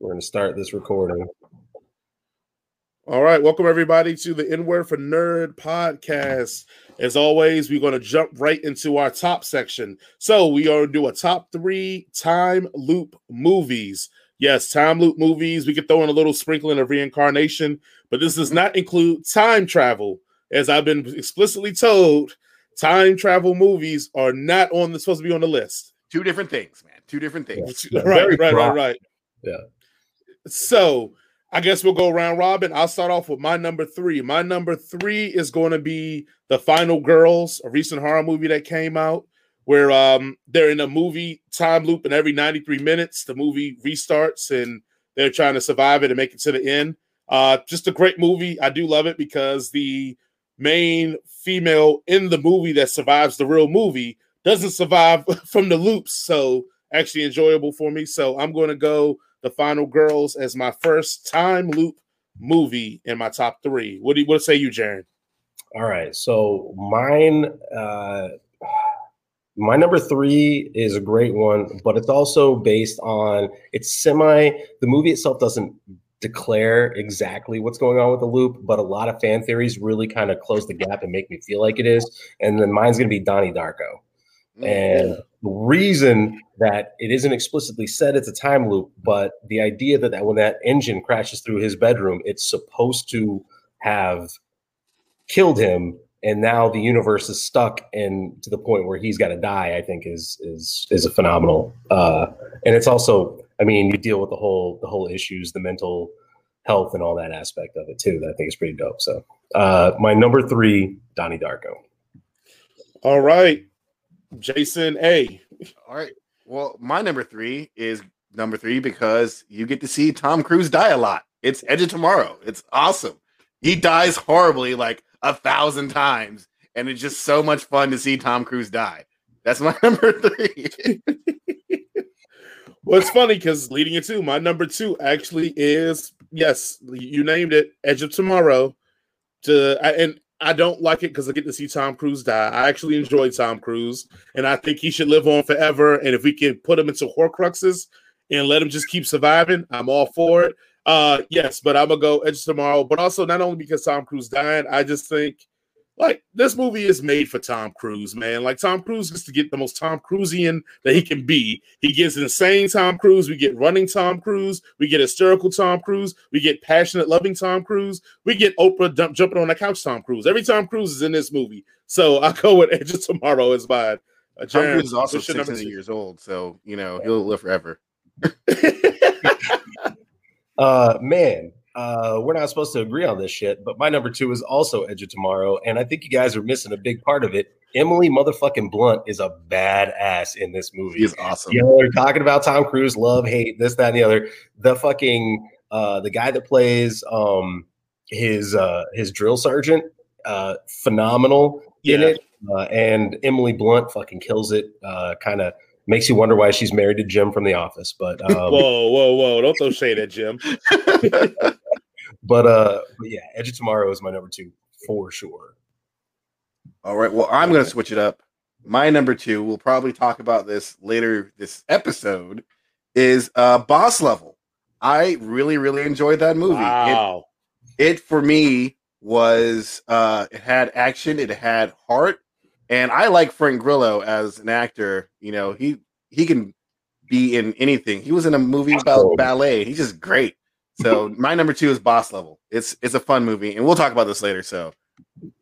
We're going to start this recording. All right, welcome everybody to the N Word for Nerd podcast. As always, we're going to jump right into our top section. So we are going to do a top three time loop movies. Yes, time loop movies. We could throw in a little sprinkling of reincarnation, but this does not include time travel. As I've been explicitly told, time travel movies are not on the supposed to be on the list. Two different things, man. Two different things. Yeah. Right, right, right, right. Yeah. So I guess we'll go around robin. I'll start off with my number three. My number three is going to be The Final Girls, a recent horror movie that came out where um, they're in a movie time loop, and every 93 minutes the movie restarts and they're trying to survive it and make it to the end. Uh, just a great movie. I do love it because the main female in the movie that survives the real movie doesn't survive from the loops. So actually enjoyable for me. So I'm going to go The Final Girls as my first time loop movie in my top three. What do you what say you, Jaron? All right. So mine uh my number three is a great one, but it's also based on it's semi the movie itself doesn't declare exactly what's going on with the loop, but a lot of fan theories really kind of close the gap and make me feel like it is. And then mine's gonna be Donnie Darko. And the reason that it isn't explicitly said it's a time loop, but the idea that, that when that engine crashes through his bedroom, it's supposed to have killed him, and now the universe is stuck and to the point where he's got to die. I think is is is a phenomenal. Uh, and it's also, I mean, you deal with the whole the whole issues, the mental health, and all that aspect of it too. That I think is pretty dope. So, uh, my number three, Donnie Darko. All right. Jason A. All right. Well, my number three is number three because you get to see Tom Cruise die a lot. It's Edge of Tomorrow. It's awesome. He dies horribly like a thousand times, and it's just so much fun to see Tom Cruise die. That's my number three. well, it's funny because leading into my number two actually is yes, you named it, Edge of Tomorrow. To and I don't like it because I get to see Tom Cruise die. I actually enjoy Tom Cruise, and I think he should live on forever. And if we can put him into Horcruxes and let him just keep surviving, I'm all for it. Uh, yes, but I'm gonna go Edge tomorrow. But also not only because Tom Cruise died, I just think like this movie is made for Tom Cruise, man. Like Tom Cruise gets to get the most Tom Cruisian that he can be. He gets insane Tom Cruise. We get running Tom Cruise. We get hysterical Tom Cruise. We get passionate, loving Tom Cruise. We get Oprah dump, jumping on the couch Tom Cruise. Every Tom Cruise is in this movie. So I go with Edge of Tomorrow is mine. Uh, Tom Cruise is also 600 years old, so you know he'll live forever. uh, man, uh, we're not supposed to agree on this shit, but my number two is also Edge of Tomorrow, and I think you guys are missing a big part of it. Emily motherfucking Blunt is a badass in this movie. He's awesome. You know, they're talking about Tom Cruise, love, hate, this, that, and the other. The fucking uh, the guy that plays um his uh his drill sergeant, uh, phenomenal yeah. in it, uh, and Emily Blunt fucking kills it. Uh, kind of makes you wonder why she's married to Jim from The Office. But um, whoa, whoa, whoa! Don't throw shade at Jim. but uh, but yeah, Edge of Tomorrow is my number two for sure. All right. Well, I'm going to switch it up. My number two, we'll probably talk about this later this episode, is uh, Boss Level. I really, really enjoyed that movie. Wow. It, it for me was uh, it had action, it had heart, and I like Frank Grillo as an actor. You know, he he can be in anything. He was in a movie about ballet. He's just great. So my number two is Boss Level. It's it's a fun movie, and we'll talk about this later. So,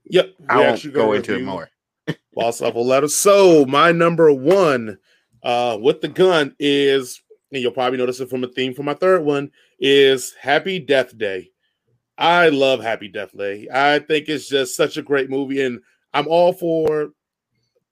yep, I won't go into it more. Boss Level letter. So my number one, uh, with the gun is, and you'll probably notice it from a theme for my third one is Happy Death Day. I love Happy Death Day. I think it's just such a great movie, and I'm all for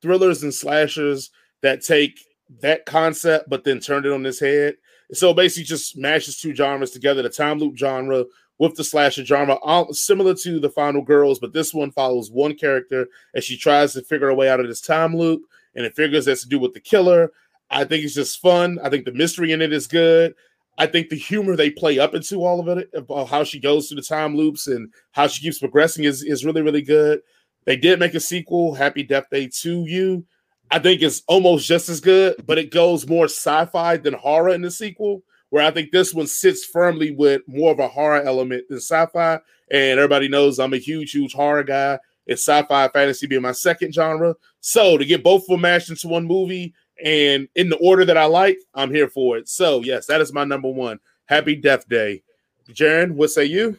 thrillers and slashers that take that concept but then turn it on its head. So basically, just mashes two genres together: the time loop genre with the slasher genre, similar to the Final Girls, but this one follows one character as she tries to figure her way out of this time loop, and it figures that's to do with the killer. I think it's just fun. I think the mystery in it is good. I think the humor they play up into all of it, about how she goes through the time loops and how she keeps progressing, is is really really good. They did make a sequel, Happy Death Day 2U. I think it's almost just as good, but it goes more sci-fi than horror in the sequel, Where I think this one sits firmly with more of a horror element than sci-fi. And everybody knows I'm a huge, huge horror guy. It's sci-fi fantasy being my second genre. So to get both of them mashed into one movie and in the order that I like, I'm here for it. So yes, that is my number one. Happy Death Day. Jaron, what say you?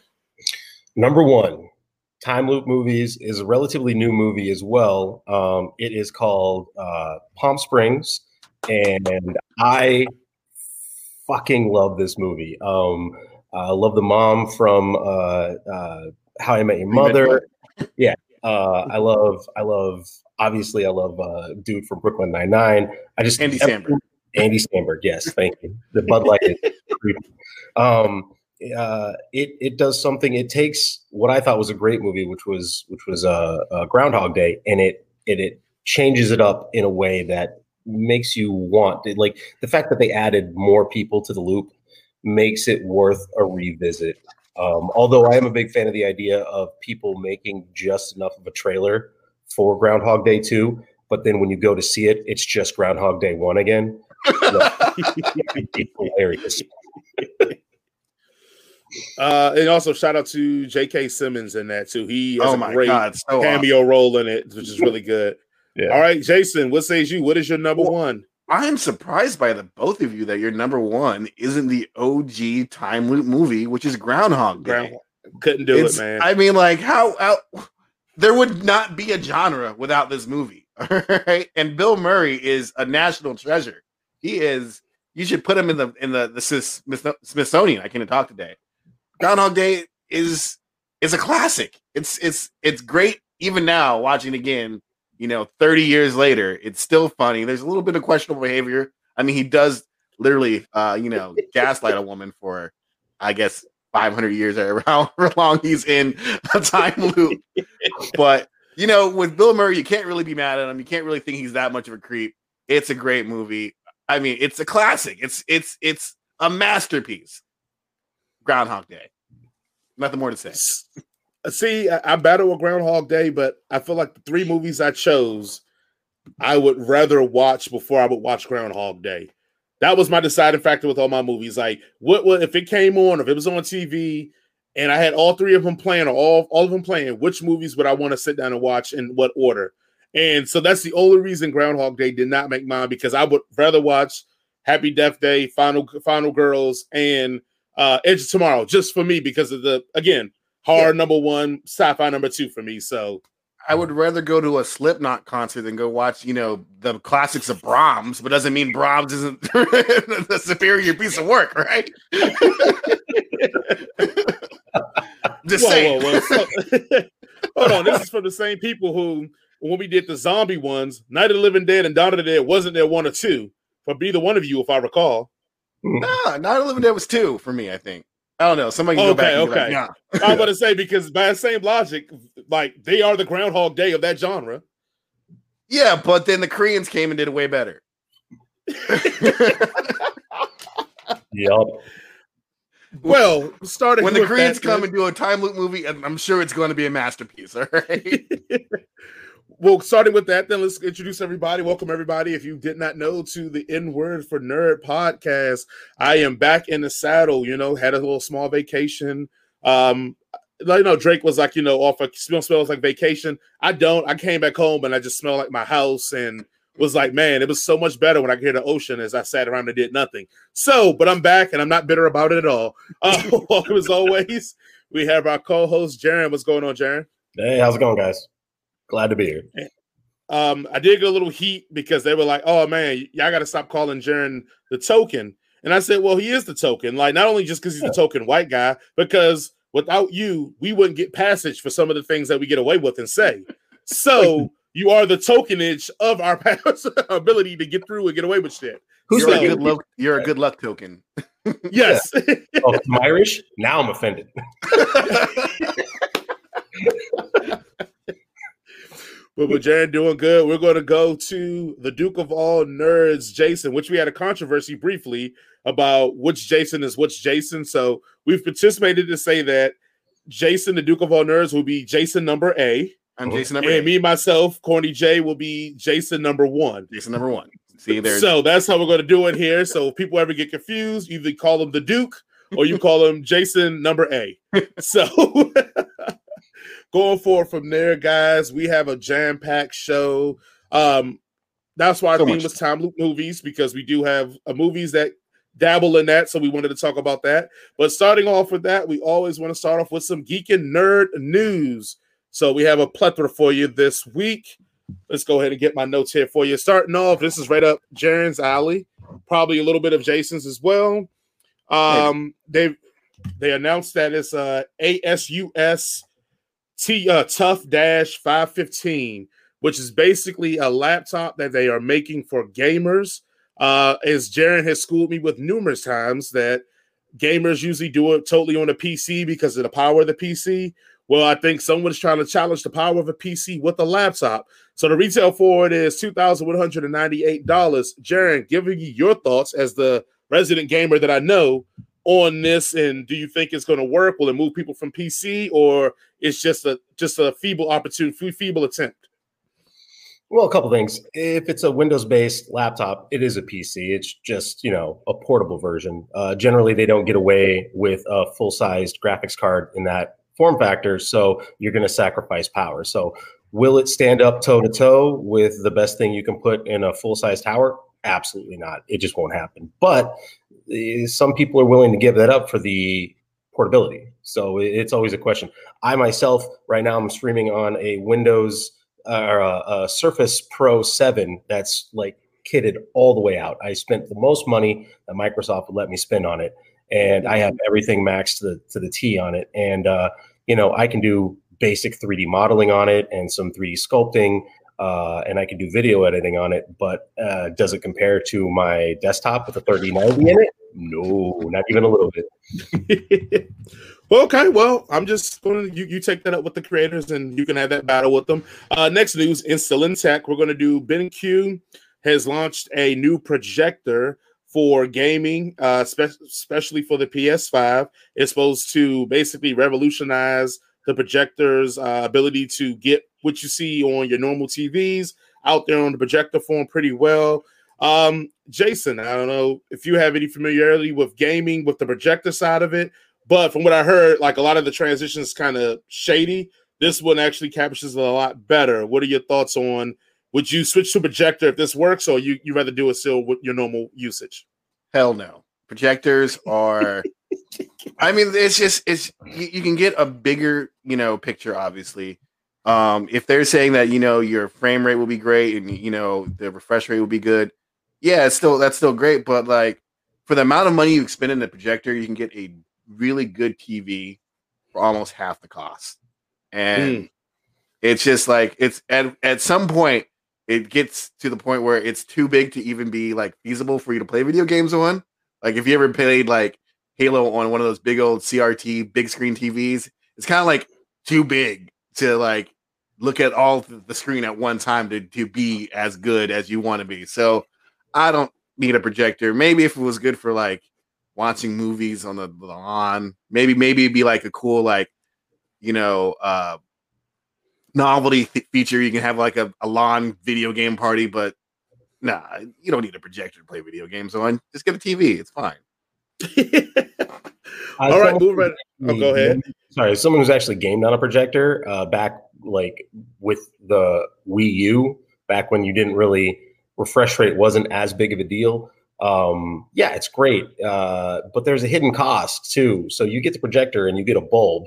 Number one, Time Loop Movies is a relatively new movie as well. Um, it is called uh, Palm Springs, and I fucking love this movie. Um, I love the mom from uh, uh, How I Met Your Mother. Yeah, uh, I love, I love. Obviously, I love uh, dude from Brooklyn Nine Nine. I just Andy Samberg. Andy Samberg. Yes, thank you. The Bud Light. um, uh, it it does something. It takes what I thought was a great movie, which was which was uh, uh, Groundhog Day, and it it it changes it up in a way that makes you want it. Like the fact that they added more people to the loop makes it worth a revisit. Um, although I am a big fan of the idea of people making just enough of a trailer for Groundhog Day 2, but then when you go to see it, it's just Groundhog Day 1 again. it's hilarious. Uh, and also shout out to J.K. Simmons in that too. He has Oh a my great god, so cameo role in it, which is really good. Yeah. All right, Jason, what says you? What is your number Well, one? I'm surprised by the both of you that your number one isn't the OG time loop movie, which is Groundhog Day. Ground- Couldn't do It's- it, man. I mean, like how, how there would not be a genre without this movie. All right. And Bill Murray is a national treasure. He is you should put him in the in the the Smith- Smithsonian. I can't talk today. Groundhog Day is is a classic. It's it's it's great even now watching again, you know, 30 years later, it's still funny. There's a little bit of questionable behavior. I mean, he does literally uh, you know, gaslight a woman for I guess 500 years or however long he's in a time loop. but you know, with Bill Murray, you can't really be mad at him. You can't really think he's that much of a creep. It's a great movie. I mean, it's a classic. It's it's it's a masterpiece. Groundhog Day. Nothing more to say. See, I, I battle with Groundhog Day, but I feel like the three movies I chose, I would rather watch before I would watch Groundhog Day. That was my deciding factor with all my movies. Like, what, what if it came on, if it was on TV, and I had all three of them playing, or all all of them playing, which movies would I want to sit down and watch in what order? And so that's the only reason Groundhog Day did not make mine because I would rather watch Happy Death Day, Final Final Girls, and uh, Edge of Tomorrow just for me because of the again horror number one, sci-fi number two for me. So I would rather go to a Slipknot concert than go watch, you know, the classics of Brahms, but doesn't mean Brahms isn't the superior piece of work, right? Just whoa, saying. whoa, whoa. So- hold on, this is from the same people who when we did the zombie ones, Night of the Living Dead and Dawn of the Dead wasn't there one or two for either one of you, if I recall. Nah, Night of the Living Dead was two for me, I think. I don't know. Somebody can go back Okay, and be like, nah. I'm going to say because by the same logic, like they are the Groundhog Day of that genre. Yeah, but then the Koreans came and did it way better. Yup. Well, starting when the Koreans come and do a time loop movie, and I'm sure it's going to be a masterpiece. All right. well, starting with that, then let's introduce everybody. Welcome everybody. If you did not know, to the N Word for Nerd podcast, I am back in the saddle. You know, had a little small vacation. Um, you know, Drake was like, you know, off a smell smells like vacation. I don't. I came back home and I just smell like my house and was like, man, it was so much better when I could hear the ocean as I sat around and did nothing. So, but I'm back and I'm not bitter about it at all. Uh, welcome as always. We have our co-host Jaron. What's going on, Jaron? Hey, how's it going, guys? Glad to be here. um, I did get a little heat because they were like, "Oh man, y'all got to stop calling Jaron the token." And I said, "Well, he is the token. Like, not only just because he's the token white guy, because without you, we wouldn't get passage for some of the things that we get away with and say. So you are the tokenage of our ability to get through and get away with shit. Who's you're, So- a good luck, you're a good luck token. Yes, Oh, I'm Irish. Now I'm offended. But with Jaron doing good, we're going to go to the Duke of all nerds, Jason, which we had a controversy briefly about which Jason is which Jason. So we've participated to say that Jason, the Duke of all nerds, will be Jason number A, I'm Jason number and eight. me myself, Corny J, will be Jason number one. Jason number one. See, there. So that's how we're going to do it here. So if people ever get confused, either call him the Duke or you call him Jason number A. So going forward from there, guys, we have a jam packed show. Um, that's why So theme much. was time loop movies because we do have uh, movies that dabble in that. So we wanted to talk about that. But starting off with that, we always want to start off with some geek and nerd news. So we have a plethora for you this week. Let's go ahead and get my notes here for you. Starting off, this is right up Jaron's alley, probably a little bit of Jason's as well. Um, they they announced that it's uh, a ASUS T uh, TUF Dash 515, which is basically a laptop that they are making for gamers. Uh, as Jaron has schooled me with numerous times that gamers usually do it totally on a PC because of the power of the PC. Well, I think someone's trying to challenge the power of a PC with a laptop. So the retail for it is two thousand one hundred and ninety-eight dollars. Jaron, giving you your thoughts as the resident gamer that I know on this, and do you think it's going to work? Will it move people from PC, or it's just a just a feeble opportunity, feeble attempt? Well, a couple things. If it's a Windows-based laptop, it is a PC. It's just you know a portable version. Uh, generally, they don't get away with a full-sized graphics card in that form factor, so you're going to sacrifice power. So, will it stand up toe to toe with the best thing you can put in a full-size tower? Absolutely not. It just won't happen. But eh, some people are willing to give that up for the portability. So it's always a question. I myself, right now, I'm streaming on a Windows uh, or a, a Surface Pro 7 that's like kitted all the way out. I spent the most money that Microsoft would let me spend on it, and I have everything maxed to the to the T on it. And uh, you know, I can do basic 3D modeling on it and some 3D sculpting. Uh, and I can do video editing on it, but uh, does it compare to my desktop with a 3090 in it? No, not even a little bit. well, okay. Well, I'm just going to you, you take that up with the creators and you can have that battle with them. Uh, next news in still in tech, we're going to do BenQ has launched a new projector for gaming, uh, spe- especially for the PS5. It's supposed to basically revolutionize the projector's uh, ability to get what you see on your normal TVs out there on the projector form pretty well. Um, Jason, I don't know if you have any familiarity with gaming with the projector side of it, but from what I heard, like a lot of the transitions kind of shady. This one actually captures it a lot better. What are your thoughts on? Would you switch to projector if this works, or you you rather do it still with your normal usage? Hell no. Projectors are. I mean, it's just it's you, you can get a bigger you know picture. Obviously, um, if they're saying that you know your frame rate will be great and you know the refresh rate will be good, yeah, it's still that's still great. But like for the amount of money you spend in the projector, you can get a really good TV for almost half the cost. And it's just like it's at at some point it gets to the point where it's too big to even be like feasible for you to play video games on. Like if you ever played like Halo on one of those big old CRT big screen TVs, it's kind of like too big to like look at all the screen at one time to, to be as good as you want to be. So I don't need a projector. Maybe if it was good for like watching movies on the, lawn, maybe maybe it'd be like a cool like you know uh novelty th- feature. You can have like a, a lawn video game party, but nah, you don't need a projector to play video games on. Just get a TV. It's fine. All right, move right. Oh, go ahead. Sorry, someone who's actually gamed on a projector uh, back like with the Wii U, back when you didn't really refresh rate wasn't as big of a deal. Um, yeah, it's great, uh, but there's a hidden cost too. So you get the projector and you get a bulb,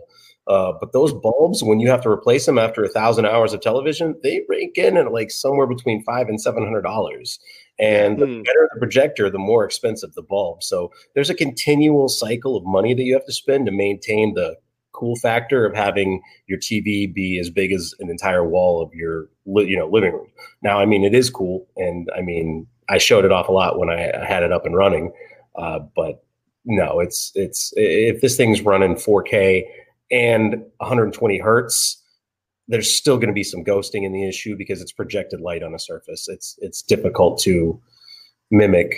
uh, but those bulbs, when you have to replace them after a thousand hours of television, they rake in at like somewhere between five and seven hundred dollars. And the Hmm. better the projector, the more expensive the bulb. So there's a continual cycle of money that you have to spend to maintain the cool factor of having your TV be as big as an entire wall of your you know living room. Now, I mean, it is cool, and I mean, I showed it off a lot when I I had it up and running. Uh, but no, it's it's if this thing's running 4K and 120 hertz, there's still going to be some ghosting in the issue because it's projected light on a surface. It's it's difficult to mimic.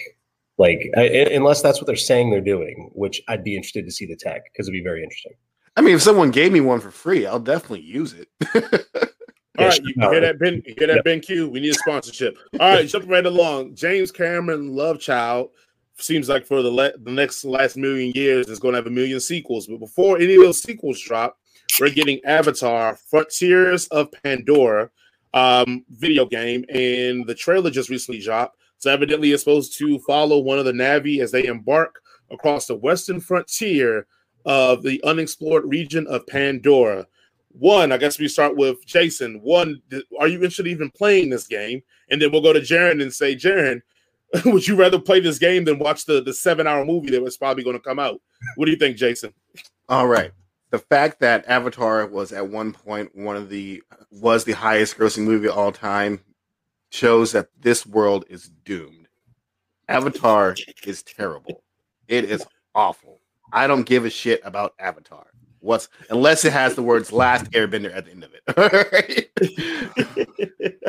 Like I, unless that's what they're saying they're doing, which I'd be interested to see the tech because it'd be very interesting. I mean, if someone gave me one for free, I'll definitely use it. All right, you hear that, Ben? You hear that, BenQ? We need a sponsorship. All right, jumping right along. James Cameron, Love Child, seems like for the le- the next last million years is going to have a million sequels. But before any of those sequels drop, we're getting Avatar: Frontiers of Pandora um, video game, and the trailer just recently dropped. So evidently, it's supposed to follow one of the Na'vi as they embark across the western frontier of the unexplored region of Pandora. One, I guess we start with Jason. One, are you interested in even playing this game? And then we'll go to Jaron and say, Jaron, would you rather play this game than watch the, the seven hour movie that was probably going to come out? What do you think, Jason? All right. The fact that Avatar was at one point one of the was the highest grossing movie of all time shows that this world is doomed. Avatar is terrible. It is awful. I don't give a shit about Avatar. What's unless it has the words "last Airbender" at the end of it.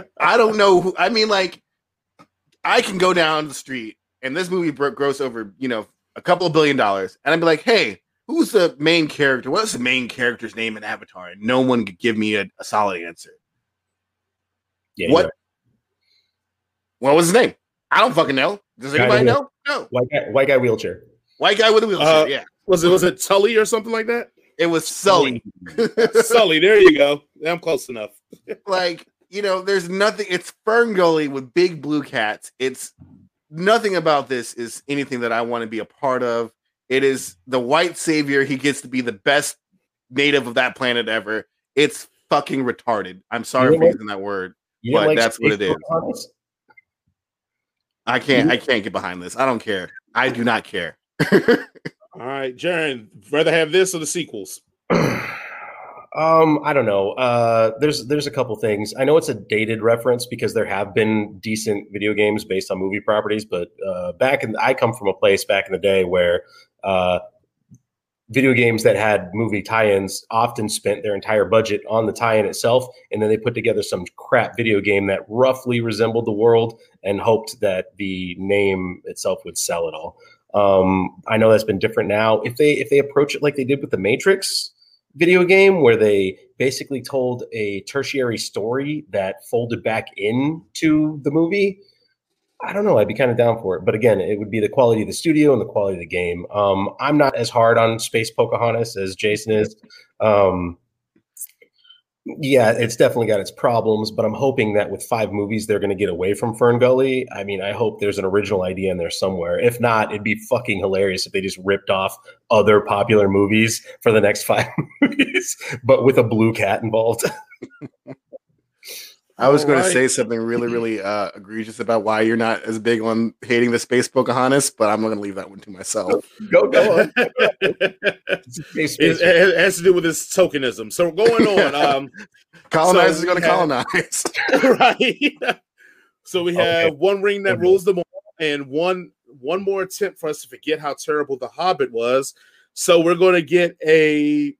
I don't know. Who, I mean, like, I can go down the street and this movie gross over, you know, a couple of billion dollars, and I'd be like, "Hey, who's the main character? What's the main character's name in Avatar?" And no one could give me a, a solid answer. Yeah, what? What was his name? I don't fucking know. Does anybody know? No. White guy, white guy wheelchair. White guy with a wheelchair. Uh, yeah. Was it was it Tully or something like that? It was Sully. Sully. There you go. I'm close enough. like you know, there's nothing. It's Fern Gully with big blue cats. It's nothing about this is anything that I want to be a part of. It is the white savior. He gets to be the best native of that planet ever. It's fucking retarded. I'm sorry for using that word, but like that's what it is. I can't. I can't get behind this. I don't care. I do not care. All right, Jaron, rather have this or the sequels? Um, I don't know. Uh, there's there's a couple things. I know it's a dated reference because there have been decent video games based on movie properties, but uh, back in I come from a place back in the day where uh, video games that had movie tie-ins often spent their entire budget on the tie-in itself, and then they put together some crap video game that roughly resembled the world and hoped that the name itself would sell it all. Um, I know that's been different now. If they if they approach it like they did with the Matrix video game, where they basically told a tertiary story that folded back into the movie, I don't know. I'd be kind of down for it. But again, it would be the quality of the studio and the quality of the game. Um, I'm not as hard on Space Pocahontas as Jason is. Um, yeah, it's definitely got its problems, but I'm hoping that with five movies, they're going to get away from Fern Gully. I mean, I hope there's an original idea in there somewhere. If not, it'd be fucking hilarious if they just ripped off other popular movies for the next five movies, but with a blue cat involved. I was going right. to say something really, really uh, egregious about why you're not as big on hating the space Pocahontas, but I'm going to leave that one to myself. Go, go on. it, it, has to do with this tokenism. So going on, um, colonizers so are going to colonize, right? so we have okay. one ring that rules them all, and one one more attempt for us to forget how terrible the Hobbit was. So we're going to get a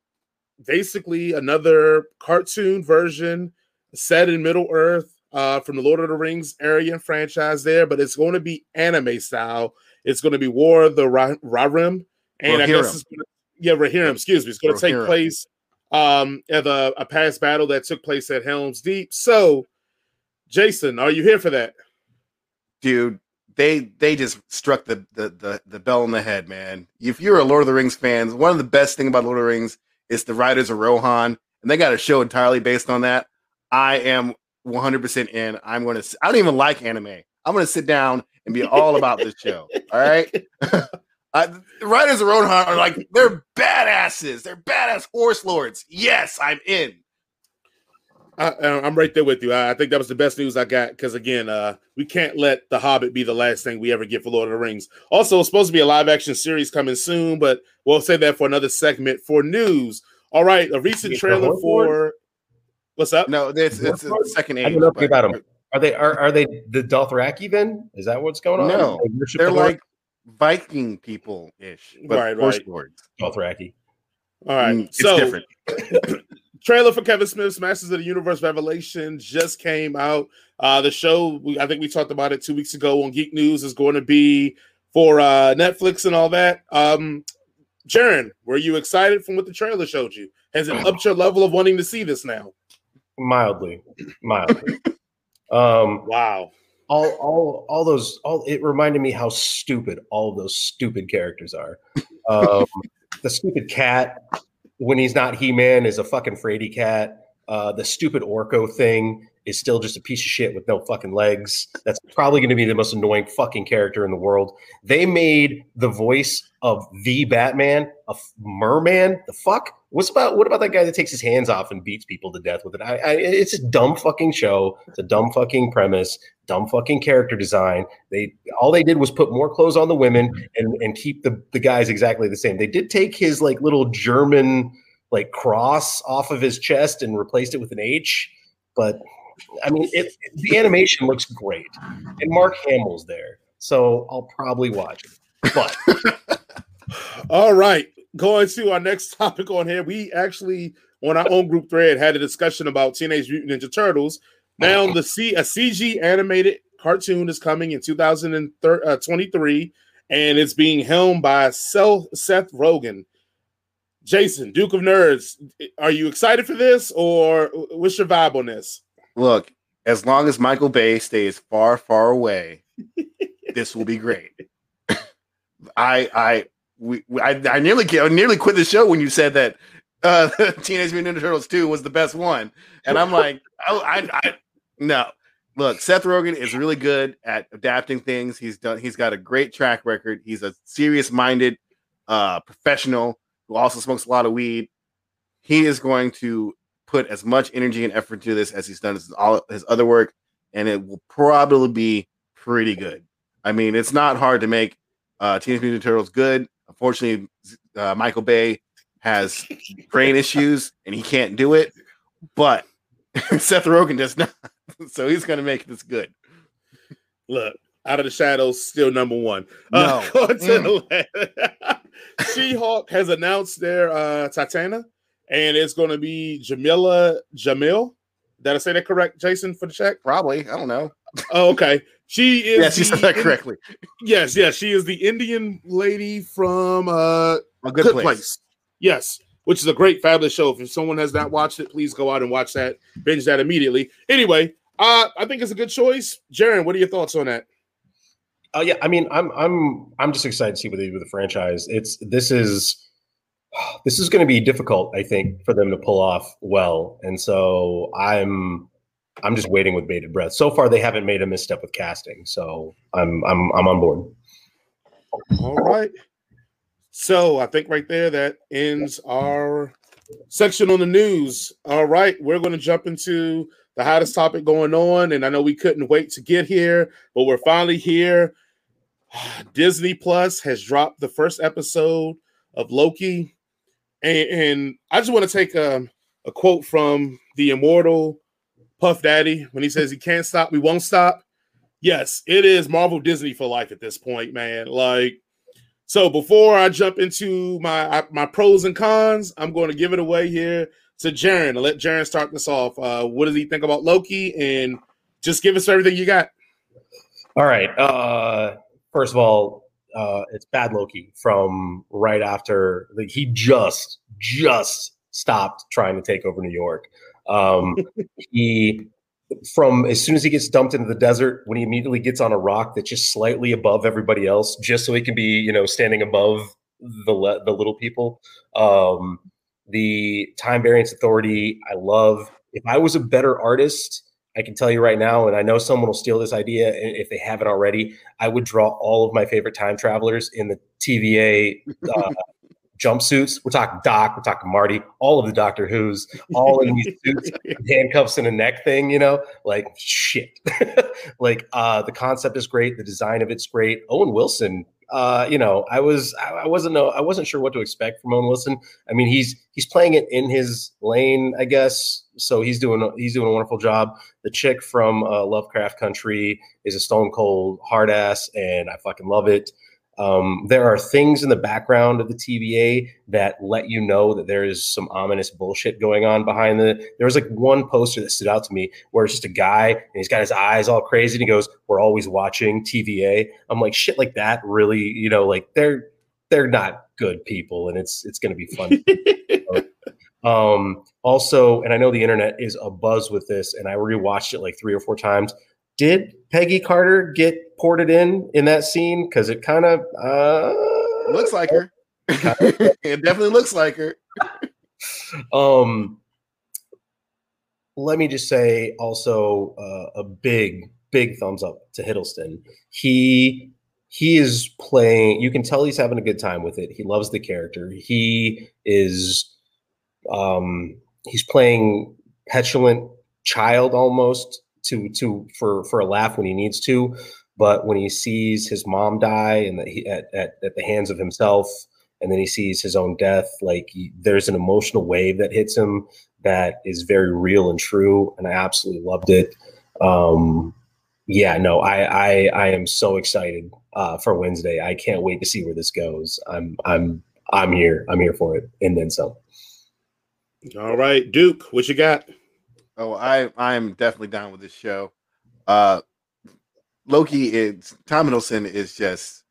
basically another cartoon version set in Middle Earth uh, from the Lord of the Rings area and franchise there, but it's going to be anime style. It's going to be War of the Rohirrim, and Rohirrim. I guess it's gonna, yeah, Rohirrim. Excuse me. It's going to take place um, at a, a past battle that took place at Helm's Deep. So, Jason, are you here for that? Dude, they they just struck the the the, the bell on the head, man. If you're a Lord of the Rings fan, one of the best thing about Lord of the Rings is the Riders of Rohan, and they got a show entirely based on that. I am 100% in. I'm going to, I don't even like anime. I'm going to sit down and be all about this show. All right. uh, the Riders of Rohan are like, they're badasses. They're badass horse lords. Yes, I'm in. I, am right there with you. I, I, think that was the best news I got because again, uh, we can't let The Hobbit be the last thing we ever get for Lord of the Rings. Also, it's supposed to be a live action series coming soon, but we'll say that for another segment. For news, all right, a recent trailer for What's up? No, it's it's a second age. I don't know about them. Are they are, are they the Dothraki then? Is that what's going on? No, they're like Viking people ish, but right, horse right. lords. Dothraki. All right, mm, so different. trailer for Kevin Smith's Masters of the Universe Revelation just came out. Uh, the show, we, I think we talked about it two weeks ago on Geek News, is going to be for uh, Netflix and all that. Um, Jaron, were you excited from what the trailer showed you? Has it upped your level of wanting to see this now? Mildly, mildly. um, wow. All, all, all those. All it reminded me how stupid all those stupid characters are. Um, the stupid cat when he's not He Man is a fucking fraidy cat. Uh, the stupid Orko thing is still just a piece of shit with no fucking legs. That's probably going to be the most annoying fucking character in the world. They made the voice of the Batman a merman. The fuck? What's about what about that guy that takes his hands off and beats people to death with it? I, I, it's a dumb fucking show. It's a dumb fucking premise. Dumb fucking character design. They all they did was put more clothes on the women and and keep the the guys exactly the same. They did take his like little German like cross off of his chest and replaced it with an H, but I mean, it, the animation looks great, and Mark Hamill's there, so I'll probably watch it. But all right, going to our next topic on here, we actually on our own group thread had a discussion about Teenage Mutant Ninja Turtles. Now, the C a CG animated cartoon is coming in 2023, uh, and it's being helmed by Seth Rogen. Jason, Duke of Nerds, are you excited for this, or what's your vibe on this? Look, as long as Michael Bay stays far, far away, this will be great. I, I, we, I, I nearly, I nearly quit the show when you said that uh, Teenage Mutant Ninja Turtles Two was the best one, and I'm like, oh, I, I, no. Look, Seth Rogen is really good at adapting things. He's done. He's got a great track record. He's a serious-minded uh, professional who also smokes a lot of weed. He is going to put as much energy and effort into this as he's done his, all his other work, and it will probably be pretty good. I mean, it's not hard to make uh, Teenage Mutant Turtles good. Unfortunately, uh, Michael Bay has brain issues and he can't do it, but Seth Rogen does not. so he's going to make this good. Look, out of the shadows, still number one. Uh, no. Uh, mm. She Hulk has announced their uh, Titania and it's going to be Jameela Jamil. Did I say that correct, Jason, for the check? Probably. I don't know. Oh, okay. She is. yes, you said that correctly. Yes, yes. She is the Indian lady from uh, A Good, Good place. place. Yes, which is a great, fabulous show. If someone has not watched it, please go out and watch that. Binge that immediately. Anyway, uh, I think it's a good choice. Jaron, what are your thoughts on that? Oh uh, yeah, I mean, I'm I'm I'm just excited to see what they do with the franchise. It's this is this is going to be difficult, I think, for them to pull off well. And so I'm I'm just waiting with bated breath. So far, they haven't made a misstep with casting, so I'm I'm I'm on board. All right. So I think right there that ends our section on the news. All right, we're going to jump into the hottest topic going on, and I know we couldn't wait to get here, but we're finally here. Disney Plus has dropped the first episode of Loki. And, and I just want to take a, um, a quote from the immortal Puff Daddy when he says he can't stop, we won't stop. Yes, it is Marvel Disney for life at this point, man. Like, so before I jump into my my pros and cons, I'm going to give it away here to Jaron. Let Jaron start this off. Uh, what does he think about Loki? And just give us everything you got. All right. Uh, first of all, uh, it's Bad Loki from right after like he just just stopped trying to take over New York. Um, he from as soon as he gets dumped into the desert, when he immediately gets on a rock that's just slightly above everybody else, just so he can be you know standing above the le- the little people. Um, the time variance authority, I love. If I was a better artist, I can tell you right now, and I know someone will steal this idea if they haven't already. I would draw all of my favorite time travelers in the TVA uh, jumpsuits. We're talking Doc, we're talking Marty, all of the Doctor Who's, all in these suits, handcuffs and a neck thing. You know, like shit. like uh, the concept is great, the design of it's great. Owen Wilson uh, you know, I was I wasn't know I wasn't sure what to expect from Owen Wilson. I mean, he's he's playing it in his lane, I guess. So he's doing he's doing a wonderful job. The chick from uh, Lovecraft Country is a stone cold hard ass, and I fucking love it. Um, there are things in the background of the TVA that let you know that there is some ominous bullshit going on behind the. There was like one poster that stood out to me where it's just a guy and he's got his eyes all crazy and he goes, "We're always watching TVA." I'm like, shit, like that. Really, you know, like they're they're not good people, and it's it's to be fun. Um, also, and I know the internet is abuzz with this, and I rewatched it like three or four times. Did Peggy Carter get ported in in that scene? Because it kind of uh, looks like her. it definitely looks like her. um, let me just say also uh, a big, big thumbs up to Hiddleston. He he is playing. You can tell he's having a good time with it. He loves the character. He is um, he's playing petulant child almost to to for for a laugh when he needs to, but when he sees his mom die and that he at, at, at the hands of himself, and then he sees his own death, like he, there's an emotional wave that hits him that is very real and true, and I absolutely loved it. Um, yeah, no, I I I am so excited uh, for Wednesday. I can't wait to see where this goes. I'm I'm I'm here. I'm here for it, and then some. All right, Duke, what you got? Oh, I I'm definitely down with this show. Uh Loki is Tom Hiddleston is just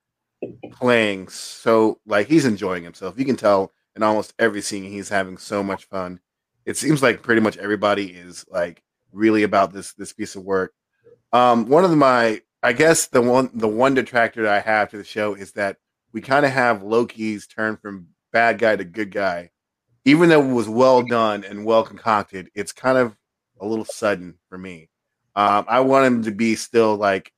playing so like he's enjoying himself. You can tell in almost every scene he's having so much fun. It seems like pretty much everybody is like really about this this piece of work. Um one of my I guess the one the one detractor that I have to the show is that we kind of have Loki's turn from bad guy to good guy even though it was well done and well concocted, it's kind of a little sudden for me. Um, I want him to be still like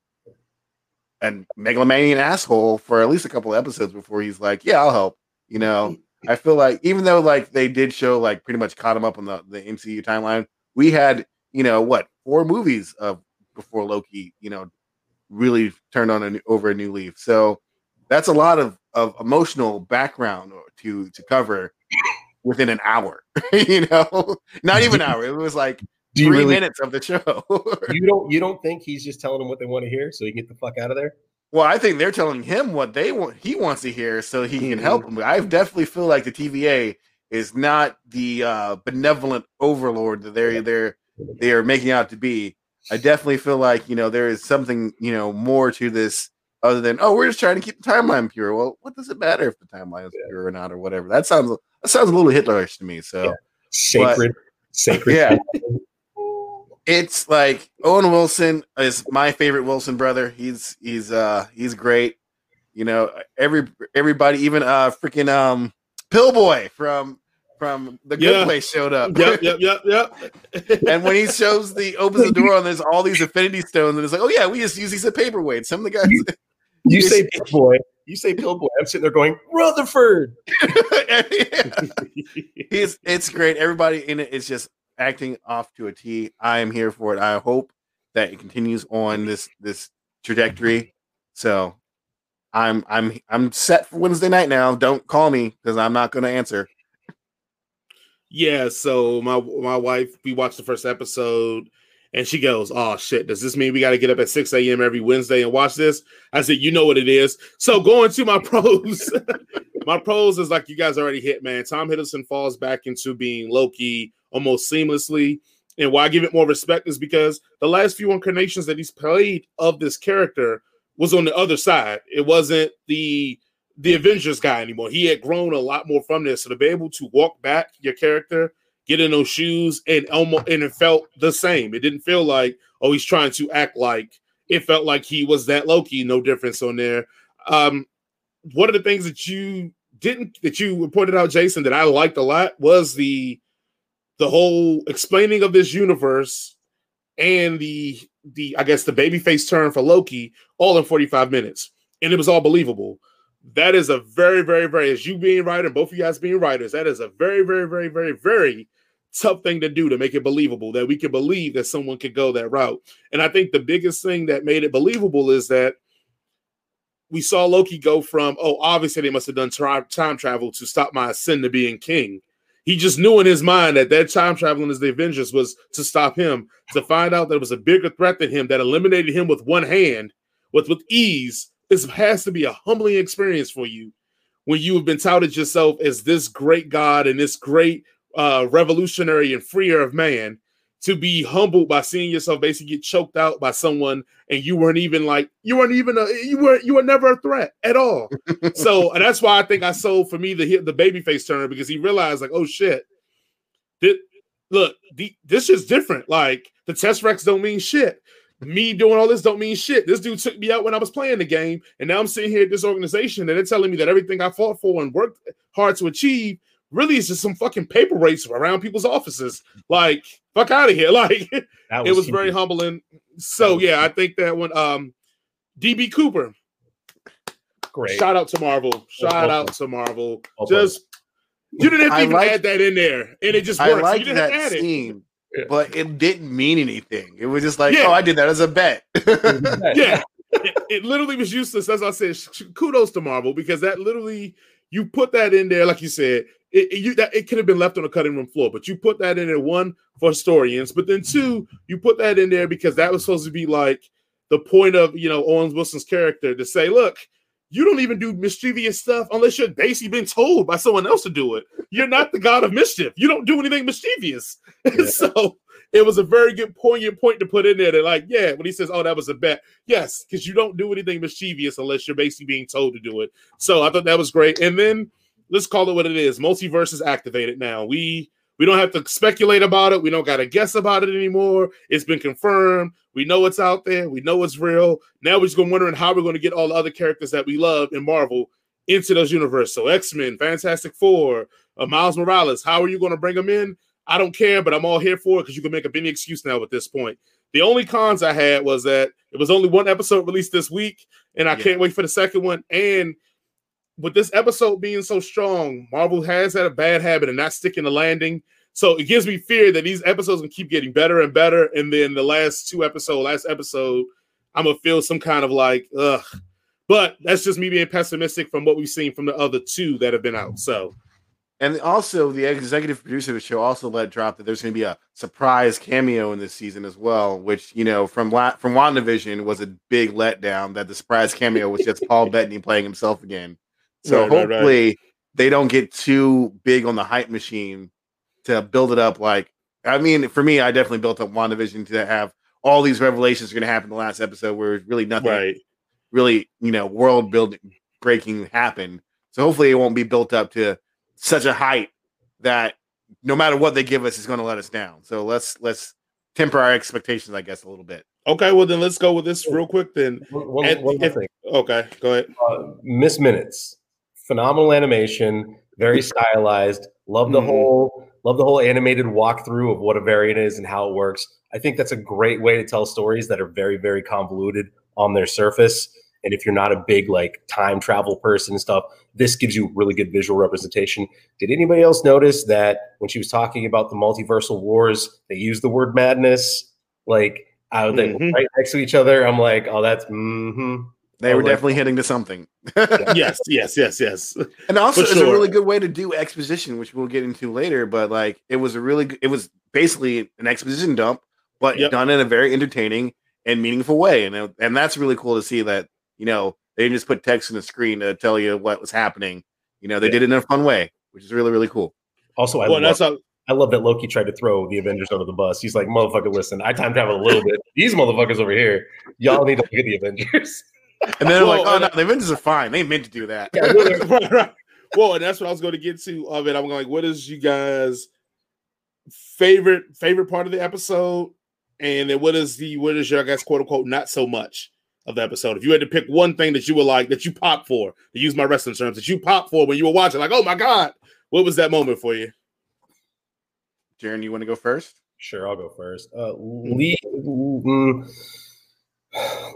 a megalomanian asshole for at least a couple of episodes before he's like, "Yeah, I'll help." You know, I feel like even though like they did show like pretty much caught him up on the the MCU timeline, we had you know what four movies of before Loki, you know, really turned on a, over a new leaf. So that's a lot of of emotional background to to cover within an hour. you know, not even an hour. It was like three really, minutes of the show. you don't you don't think he's just telling them what they want to hear so he can get the fuck out of there? Well, I think they're telling him what they want he wants to hear so he can mm-hmm. help them. I definitely feel like the TVA is not the uh, benevolent overlord that they're they're they are making out to be. I definitely feel like you know there is something you know more to this other than oh we're just trying to keep the timeline pure. Well, what does it matter if the timeline is yeah. pure or not or whatever? That sounds that sounds a little Hitlerish to me. So yeah. sacred, but, sacred. Yeah. it's like Owen Wilson is my favorite Wilson brother. He's he's uh he's great. You know, every everybody, even uh freaking um Pillboi from from the Good yeah. Place showed up. Yep, yep, yep, yep. and when he shows the opens the door and there's all these Infinity Stones, and it's like, oh yeah, we just use these as paperweights. Some of the guys. You, you say Pillboi. You say Pillboi. I'm sitting there going Rutherford. He's it's great. Everybody in it is just acting off to a T. I am here for it. I hope that it continues on this this trajectory. So I'm I'm I'm set for Wednesday night now. Don't call me because I'm not going to answer. Yeah, so my my wife, we watched the first episode, and she goes, "Oh shit, does this mean we got to get up at six a.m. every Wednesday and watch this?" I said, "You know what it is." So going to my pros, my pros is like you guys already hit, man. Tom Hiddleston falls back into being Loki almost seamlessly, and why I give it more respect is because the last few incarnations that he's played of this character was on the other side. It wasn't the the Avengers guy anymore. He had grown a lot more from this. So to be able to walk back your character, get in those shoes, and almost and it felt the same. It didn't feel like, oh, he's trying to act like it felt like he was that Loki, no difference on there. Um, one of the things that you didn't that you pointed out, Jason, that I liked a lot was the the whole explaining of this universe and the the I guess the babyface turn for Loki all in 45 minutes. And it was all believable that is a very, very, very, as you being writer, both of you guys being writers, that is a very, very, very, very, very tough thing to do to make it believable that we can believe that someone could go that route. And I think the biggest thing that made it believable is that we saw Loki go from, oh, obviously they must have done tra- time travel to stop my sin to being king. He just knew in his mind that that time traveling as the Avengers was to stop him, to find out there was a bigger threat than him that eliminated him with one hand, with with ease, this has to be a humbling experience for you when you have been touted yourself as this great God and this great uh, revolutionary and freer of man to be humbled by seeing yourself basically get choked out by someone and you weren't even like you weren't even a you were you were never a threat at all. so and that's why I think I sold for me the the baby face turner because he realized like oh shit look, the, this is different. Like the Tesseract don't mean shit. Me doing all this don't mean shit. This dude took me out when I was playing the game, and now I'm sitting here at this organization, and they're telling me that everything I fought for and worked hard to achieve really is just some fucking paper race around people's offices. Like, fuck out of here. Like, was it was very humbling. So yeah, I think that when um DB Cooper, great. Shout out to Marvel. Shout out to Marvel. Just you didn't have to even add that in there, and it just works. I like that scene. It but it didn't mean anything. It was just like, yeah. oh, I did that as a bet. yeah, it, it, literally was useless. As I said, kudos to Marvel because that literally you put that in there, like you said, it, it you that it could have been left on the cutting room floor, but you put that in there one for historians, but then two, you put that in there because that was supposed to be like the point of you know Owen Wilson's character to say, look, you don't even do mischievous stuff unless you're basically been told by someone else to do it. You're not the god of mischief. You don't do anything mischievous. Yeah. so it was a very good poignant point to put in there that, like, yeah, when he says, Oh, that was a bet. Yes, because you don't do anything mischievous unless you're basically being told to do it. So I thought that was great. And then let's call it what it is. Multiverse is activated now. We we don't have to speculate about it. We don't got to guess about it anymore. It's been confirmed. We know it's out there. We know it's real. Now we're just going wondering how we're going to get all the other characters that we love in Marvel into those universe. So X Men, Fantastic Four, uh, Miles Morales. How are you going to bring them in? I don't care, but I'm all here for it because you can make up any excuse now at this point. The only cons I had was that it was only one episode released this week, and I yeah. can't wait for the second one. And with this episode being so strong, Marvel has had a bad habit of not sticking the landing. So it gives me fear that these episodes can keep getting better and better. And then the last two episode, last episode, I'm gonna feel some kind of like, ugh. But that's just me being pessimistic from what we've seen from the other two that have been out. So and also the executive producer of the show also let drop that there's going to be a surprise cameo in this season as well, which you know from La- from WandaVision was a big letdown that the surprise cameo was just Paul Bettany playing himself again. So right, hopefully right, right. they don't get too big on the hype machine to build it up. Like, I mean, for me, I definitely built up WandaVision to have all these revelations are going to happen in the last episode where really nothing, really, you know, world building breaking happened. So hopefully it won't be built up to such a height that no matter what they give us is going to let us down. So let's let's temper our expectations, I guess, a little bit. Okay, well then let's go with this real quick. Then, one, one, if, thing. Okay, go ahead. Uh, Miss Minutes phenomenal animation, very stylized. Love the mm-hmm. whole love the whole animated walkthrough of what a variant is and how it works. I think that's a great way to tell stories that are very very convoluted on their surface. And if you're not a big like time travel person and stuff, this gives you really good visual representation. Did anybody else notice that when she was talking about the multiversal wars, they used the word madness like out mm-hmm. right next to each other? I'm like, oh, that's mm-hmm. They were like, definitely hitting to something. yes, yes, yes, yes. And also, it's a really good way to do exposition, which we'll get into later. But like, it was a really, it was basically an exposition dump, but yep. done in a very entertaining and meaningful way. And uh, and that's really cool to see that you know they didn't just put text on the screen to tell you what was happening. You know, they yeah. did it in a fun way, which is really really cool. Also, I well, love, how- I love that Loki tried to throw the Avengers under the bus. He's like, motherfucker, listen, I time travel a little bit. These motherfuckers over here, y'all need to get the Avengers. And then well, like, oh no, the Avengers are fine. They meant to do that. Yeah, right, right. Well, and that's what I was going to get to of it. I'm like, what is you guys' favorite favorite part of the episode? And then what is the what is your guys quote unquote not so much of the episode? If you had to pick one thing that you were like that you pop for, to use my wrestling terms, that you pop for when you were watching, like, oh my god, what was that moment for you? Jaron, you want to go first? Sure, I'll go first. Uh, Lee, mm,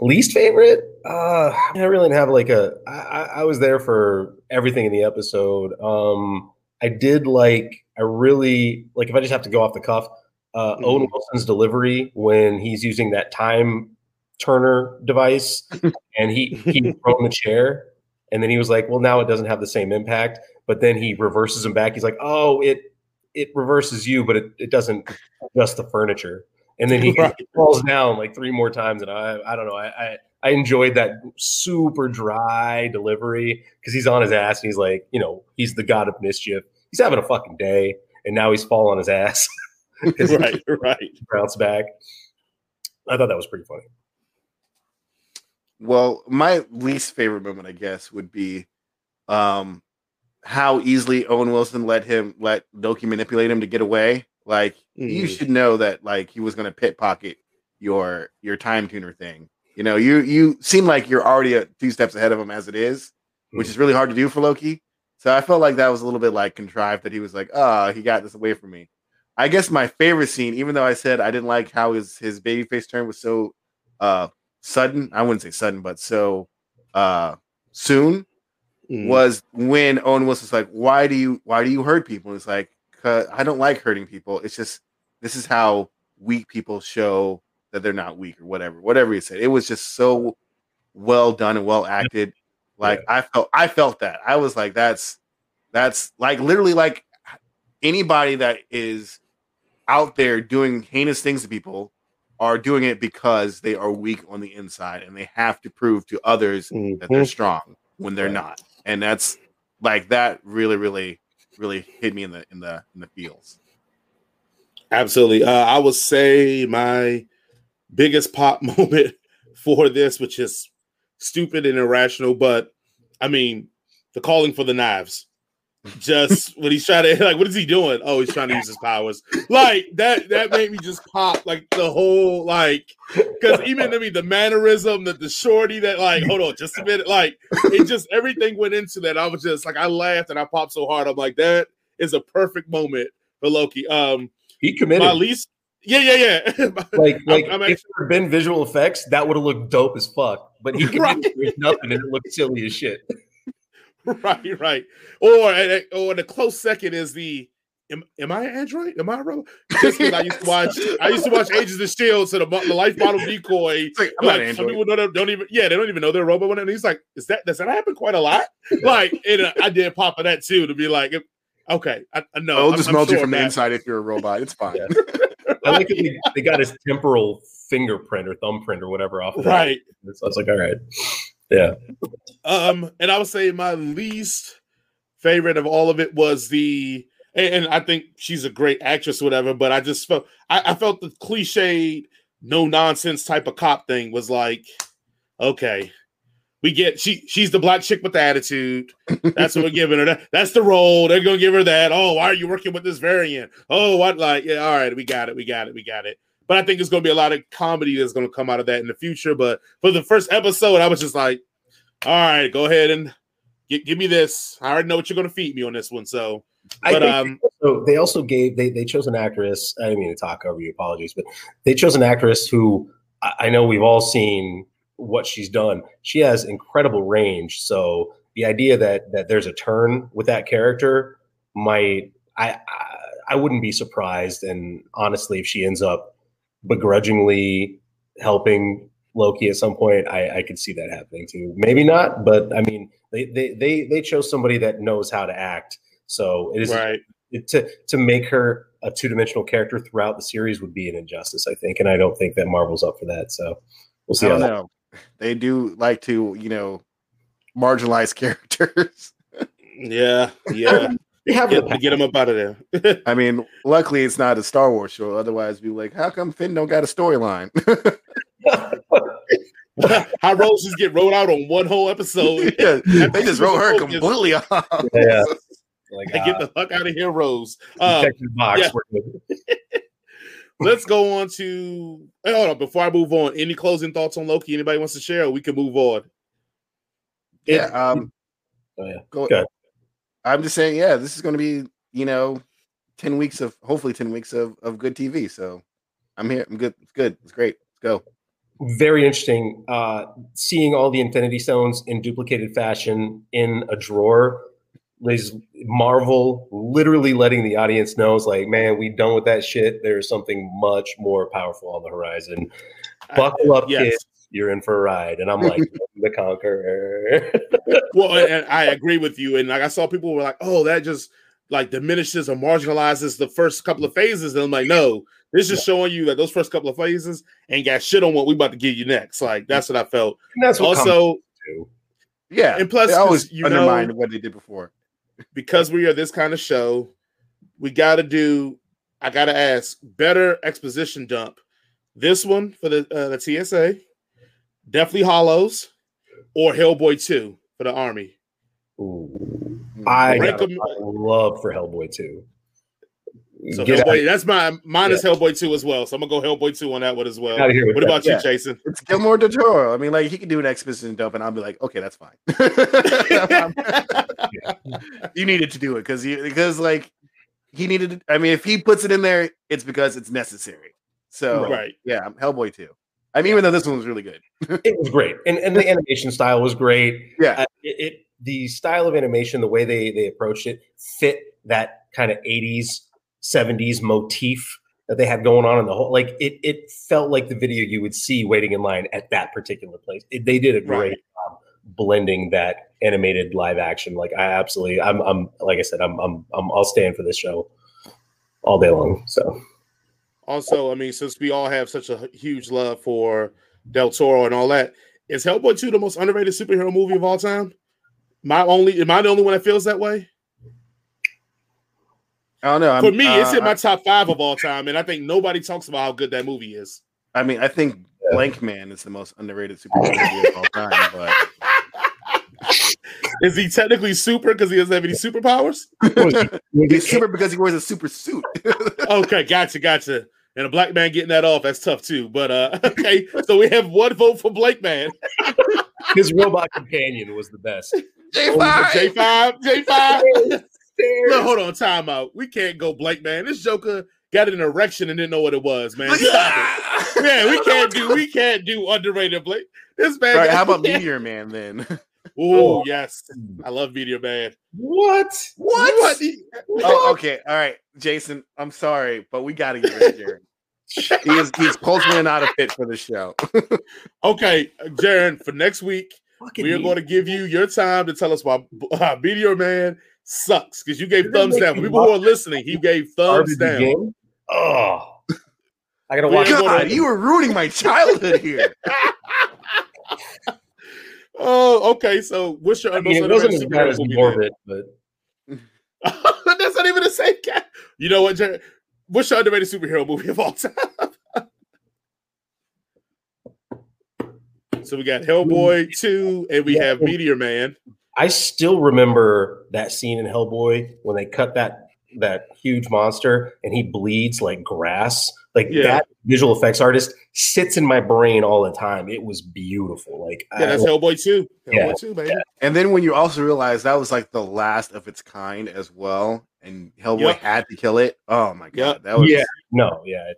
least favorite? Uh i really didn't have like a I, I was there for everything in the episode. Um i did like i really like if i just have to go off the cuff uh mm-hmm. owen wilson's delivery when he's using that time turner device and he he thrown the chair and then he was like well now it doesn't have the same impact. But then he reverses him back. He's like oh it it reverses you but it, it doesn't adjust the furniture and then he right. falls down like three more times. And I, I don't know, I, I, I enjoyed that super dry delivery because he's on his ass and he's like, you know, he's the god of mischief. He's having a fucking day, and now he's falling on his ass. right, right. Bounce back. I thought that was pretty funny. Well, my least favorite moment, I guess, would be um, how easily Owen Wilson let him let Loki manipulate him to get away Like you Mm. should know that like he was gonna pit pocket your your time tuner thing. You know, you you seem like you're already a few steps ahead of him as it is, which is really hard to do for Loki. So I felt like that was a little bit like contrived that he was like, oh, he got this away from me. I guess my favorite scene, even though I said I didn't like how his his babyface turn was so uh sudden, I wouldn't say sudden, but so uh soon Mm. was when Owen Wilson's like, "Why do you why do you hurt people?" And it's like, "Cause I don't like hurting people. It's just this is how weak people show that they're not weak or whatever, whatever he said. It was just so well done and well acted. Like I felt I felt that. I was like, that's that's like literally like anybody that is out there doing heinous things to people are doing it because they are weak on the inside and they have to prove to others that they're Mhm. strong when they're not. And that's like that really, really, really hit me in the in the in the feels. Absolutely. Uh, I would say my biggest pop moment for this, which is stupid and irrational, but I mean, the calling for the knives. Just when he's trying to like, what is he doing? Oh, he's trying to use his powers. Like that. That made me just pop. Like the whole like, because even I mean the mannerism, that the shorty that like, hold on, just a minute. Like it just everything went into that. I was just like, I laughed and I popped so hard. I'm like, that is a perfect moment for Loki. Um, He committed. my least yeah yeah yeah like, like I'm if actually- there had been visual effects, that would have looked dope as fuck. But he committed Right. nothing, and it looked silly as shit. right right or or the close second is the am, am i an android am i a robot just because i used to watch i used to watch agents of shield so the, the life model decoy like like some people don't, don't even yeah they don't even know they're a robot and he's like is that does that happen quite a lot like and uh, i did pop of that too to be like okay i, I know It'll I'm- just I'm melt you from the inside if you're a robot. It's fine. Yeah. I like that they, they got his temporal fingerprint or thumbprint or whatever off. Of that. right So I was like, all right, yeah. Um, and I would say my least favorite of all of it was the, and, and I think she's a great actress, whatever. But I just felt, I, I felt the cliched, no nonsense type of cop thing was like, okay, we get she, she's the black chick with the attitude. That's what we're giving her. That, that's the role. They're gonna give her that. Oh, why are you working with this variant? Oh, what like, yeah, all right, we got it, we got it, we got it. But I think it's gonna be a lot of comedy that's gonna come out of that in the future. But for the first episode, I was just like all right, go ahead and gi- give me this. I already know what you're going to feed me on this one. So, but um, so they also gave they they chose an actress. I didn't mean to talk over you. Apologies, but they chose an actress who I, I know we've all seen what she's done. She has incredible range. So the idea that that there's a turn with that character might I I, I wouldn't be surprised. And honestly, if she ends up begrudgingly helping Loki at some point, I, I could see that happening too. Maybe not, but I mean, they they they they chose somebody that knows how to act. So it is right, it- to to make her a two dimensional character throughout the series would be an injustice, I think, and I don't think that Marvel's up for that. So we'll see I how don't that. know. They do like to, you know, marginalize characters. yeah, yeah, They have get, the get him up out of there. I mean, luckily it's not a Star Wars show. Otherwise, we'd be like, how come Finn don't got a storyline? How roses get rolled out on one whole episode. yeah, they just wrote her completely off. yeah. Like, And uh, get the fuck out of here, Rose. Um, box. yeah. let's go on to. Hey, hold on, before I move on, any closing thoughts on Loki? Anybody wants to share? Or we can move on. Yeah. Um, Oh, yeah. go, Good. I'm just saying, yeah, this is going to be, you know, 10 weeks of, hopefully 10 weeks of, of good TV. So I'm here. I'm good. It's good. It's great. Let's go. Very interesting. Uh, seeing all the Infinity Stones in duplicated fashion in a drawer. Is Marvel literally letting the audience know, it's like, man, we done with that shit. There's something much more powerful on the horizon. Buckle up, Yes. kids. You're in for a ride. And I'm like, the conqueror. well, and, and I agree with you. And like I saw people were like, "Oh, that just like diminishes or marginalizes the first couple of phases." And I'm like, "No, this is showing you that those first couple of phases ain't got shit on what we about to give you next." Like that's what I felt. And that's what comics Also. Yeah. and plus, they always 'cause, you undermine know, what they did before. because we are this kind of show, we got to do. I got to ask better exposition dump. This one for the uh, the TVA, Deathly Hallows, or Hellboy two for the Army. Ooh. I got them- a lot of love for Hellboy 2. So Hellboy, that's my mine is Yeah. Hellboy 2 as well. So I'm gonna go Hellboy 2 on that one as well. Outta here What that. about Yeah. you, Jason? It's Guillermo del Toro. I mean, like he can do an exposition dump, and I'll be like, okay, that's fine. you needed to do it because you because like he needed. To, I mean, if he puts it in there, it's because it's necessary. So right. yeah, I'm Hellboy too. I mean, even though this one was really good. it was great, and and the animation style was great. Yeah. Uh, it, it the style of animation, the way they they approached it, fit that kind of '80s, '70s motif that they had going on in the whole. Like it, it felt like the video you would see waiting in line at that particular place. It, they did a great Right. job blending that animated live action. Like I absolutely, I'm, I'm like I said, I'm, I'm, I'm I'll stand for this show all day long. So Also, I mean, since we all have such a huge love for Del Toro and all that, is Hellboy 2 the most underrated superhero movie of all time? My only am I the only one that feels that way? I don't know. I'm, For me, it's uh, in my top five of all time, and I think nobody talks about how good that movie is. I mean, I think Blankman is the most underrated superhero movie of all time. But Is he technically super because he doesn't have any superpowers? he's super because he wears a super suit. Okay, gotcha, gotcha. And a black man getting that off, that's tough too. But uh okay, so we have one vote for Blankman. his robot companion was the best. J5, J5. Look, hold on, time out. We can't go Blankman. This Joker got an erection and didn't know what it was, man. Stop it. Man, we can't do we can't do underrated Blake. This man. All right, got- how about Meteor Man then? Oh yes, I love Meteor Man. What? What? what? oh, okay. All right, Jason. I'm sorry, but we got to get rid of Jared. he is he's culturally not a fit for the show. Okay, Jaron, for next week, Fucking we are me. going to give you your time to tell us why uh, Meteor Man sucks because you gave You're thumbs down. me people who are listening, he gave thumbs down. game? Oh, I gotta We watch. ain't it. gonna- God, you were ruining my childhood here. Oh, okay. So, what's your I mean, it wasn't as underrated bad superhero as movie? Morbid, but? That's not even the same cat. You know what, Jared? What's your underrated superhero movie of all time? so we got Hellboy two, and we Yeah. have Meteor Man. I still remember that scene in Hellboy when they cut that that huge monster and he bleeds like grass. Like Yeah. that visual effects artist sits in my brain all the time. It was beautiful. Like Yeah, that's I, Hellboy two. Hellboy Yeah. two, baby. And then when you also realize that was like the last of its kind as well, and Hellboy Yep. had to kill it. Oh my god, Yep. that was yeah, no, yeah,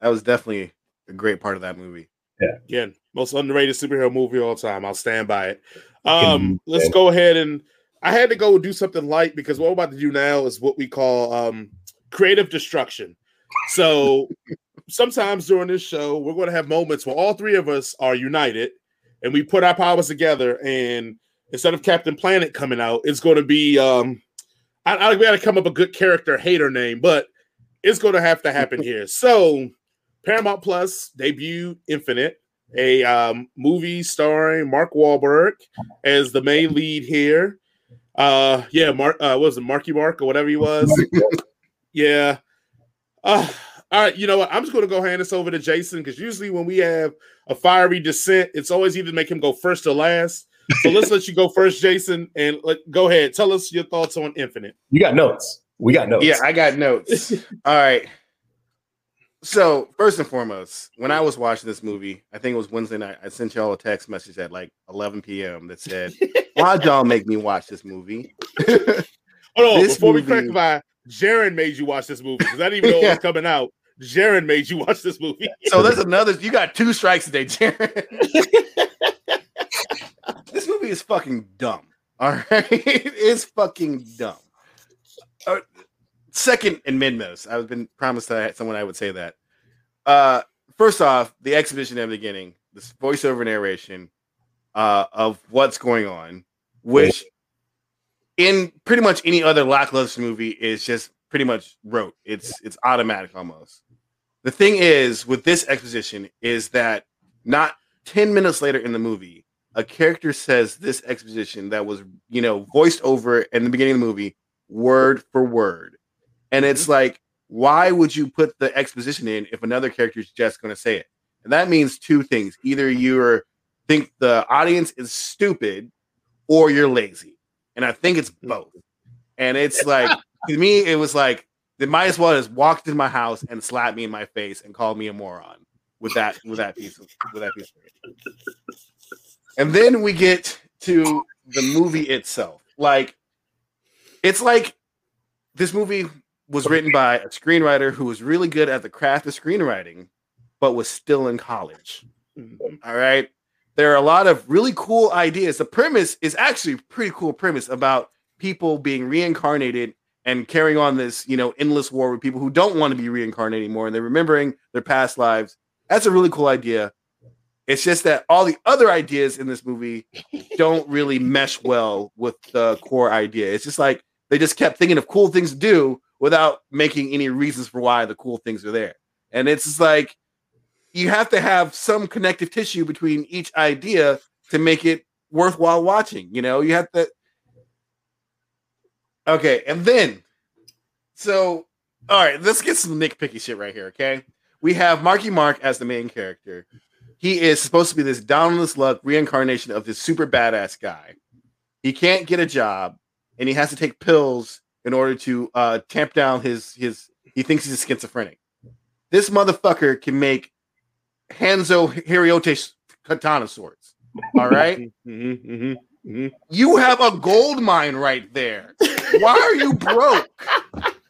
that was definitely a great part of that movie. Yeah, again, most underrated superhero movie of all time. I'll stand by it. Um, Fucking- let's go ahead and I had to go do something light because what we're about to do now is what we call um creative destruction. So sometimes during this show, we're going to have moments where all three of us are united and we put our powers together. And instead of Captain Planet coming out, it's going to be um I, I we got to come up a good character hater name, but it's going to have to happen here. So Paramount Plus debuted Infinite, a um, movie starring Mark Wahlberg as the main lead here. Uh, yeah, Mark uh, was it Marky Mark or whatever he was? yeah. Uh, all right, you know what? I'm just going to go hand this over to Jason because usually when we have a fiery descent, it's always either make him go first or last. So let's let you go first, Jason, and let, go ahead. Tell us your thoughts on Infinite. you got notes. We got notes. Yeah, I got notes. All right. So first and foremost, when I was watching this movie, I think it was Wednesday night. I sent y'all a text message at like 11 p.m. that said, "Why'd y'all make me watch this movie?" Hold on, This before we movie- clarify, Jaron made you watch this movie because I didn't even know it was coming out. Jaron made you watch this movie. so there's another. You got two strikes today, Jared. this movie is fucking dumb. All right, it's fucking dumb. Uh, second and mid most. I've been promised that I had someone I would say that. Uh, first off, the exhibition at the beginning, this voiceover narration uh, of what's going on, which in pretty much any other lackluster movie is just pretty much rote. It's it's automatic almost. The thing is with this exposition is that not 10 minutes later in the movie, a character says this exposition that was, you know, voiced over in the beginning of the movie, word for word. And it's mm-hmm. like, why would you put the exposition in if another character is just going to say it? And that means two things. Either you think the audience is stupid or you're lazy. And I think it's both. And it's like, to me, it was like, they might as well just walked in my house and slapped me in my face and called me a moron with that with that piece of with that piece of and then we get to the movie itself. Like it's like this movie was written by a screenwriter who was really good at the craft of screenwriting but was still in college. Mhm. all right there are a lot of really cool ideas. The premise is actually a pretty cool premise about people being reincarnated and carrying on this you know endless war with people who don't want to be reincarnated anymore and they're remembering their past lives. That's a really cool idea. It's just that all the other ideas in this movie don't really mesh well with the core idea. It's just like they just kept thinking of cool things to do without making any reasons for why the cool things are there. And it's just like you have to have some connective tissue between each idea to make it worthwhile watching you know you have to Okay, and then so all right, let's get some nitpicky shit right here. Okay, we have Marky Mark as the main character. He is supposed to be this down on his luck reincarnation of this super badass guy. He can't get a job, and he has to take pills in order to uh, tamp down his his. He thinks he's a schizophrenic. This motherfucker can make Hanzo Hiriote katana swords. All right. Mhm, mhm, mhm. You have a gold mine right there. Why are you broke?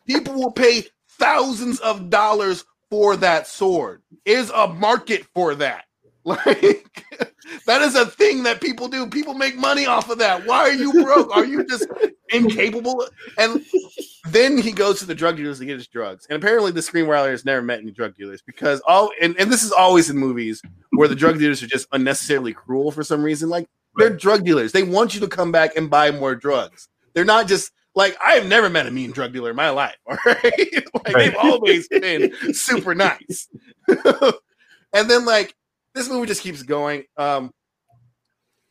People will pay thousands of dollars for that sword. Is a market for that. Like that is a thing that people do. People make money off of that. Why are you broke? Are you just incapable? And then he goes to the drug dealers to get his drugs. And apparently the screenwriter has never met any drug dealers because all and, and this is always in movies where the drug dealers are just unnecessarily cruel for some reason. Like they're drug dealers. They want you to come back and buy more drugs. They're not just like I have never met a mean drug dealer in my life. All right, like Right. they've always been super nice. and then like this movie just keeps going. Um,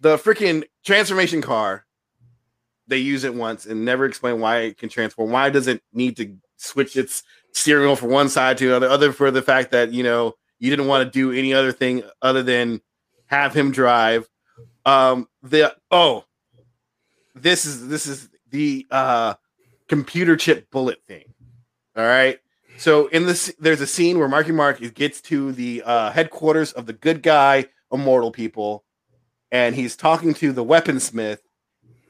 the freaking transformation car, they use it once and never explain why it can transform. Why does it need to switch its steering wheel from one side to another? other? For the fact that you know you didn't want to do any other thing other than have him drive. Um, the oh, this is this is the uh computer chip bullet thing. All right. So in this, there's a scene where Marky Mark gets to the uh, headquarters of the good guy immortal people, and he's talking to the weaponsmith,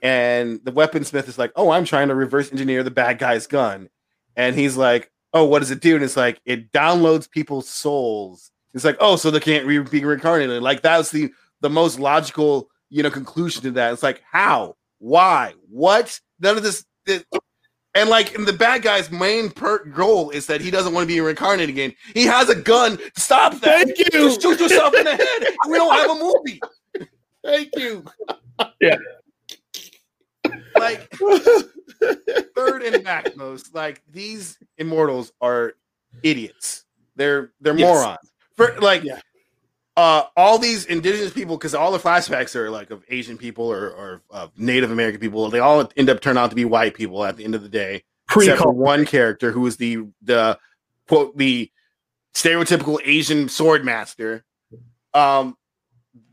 and the weaponsmith is like, "Oh, I'm trying to reverse engineer the bad guy's gun," and he's like, "Oh, what does it do?" And it's like it downloads people's souls. It's like, "Oh, so they can't re- be reincarnated." Like that was the the most logical, you know, conclusion to that. It's like, how, why, what? None of this. it- and like, and the bad guy's main per- goal is that he doesn't want to be reincarnated again. He has a gun stop that. Thank you. Just shoot yourself in the head. We don't have a movie. Thank you. Like third and backmost, like these immortals are idiots. They're they're Yes. morons. For like Yeah. uh all these indigenous people, because all the flashbacks are like of Asian people or, or of Native American people, they all end up turning out to be white people at the end of the day. except for one character who is the the quote the stereotypical Asian sword master. Um,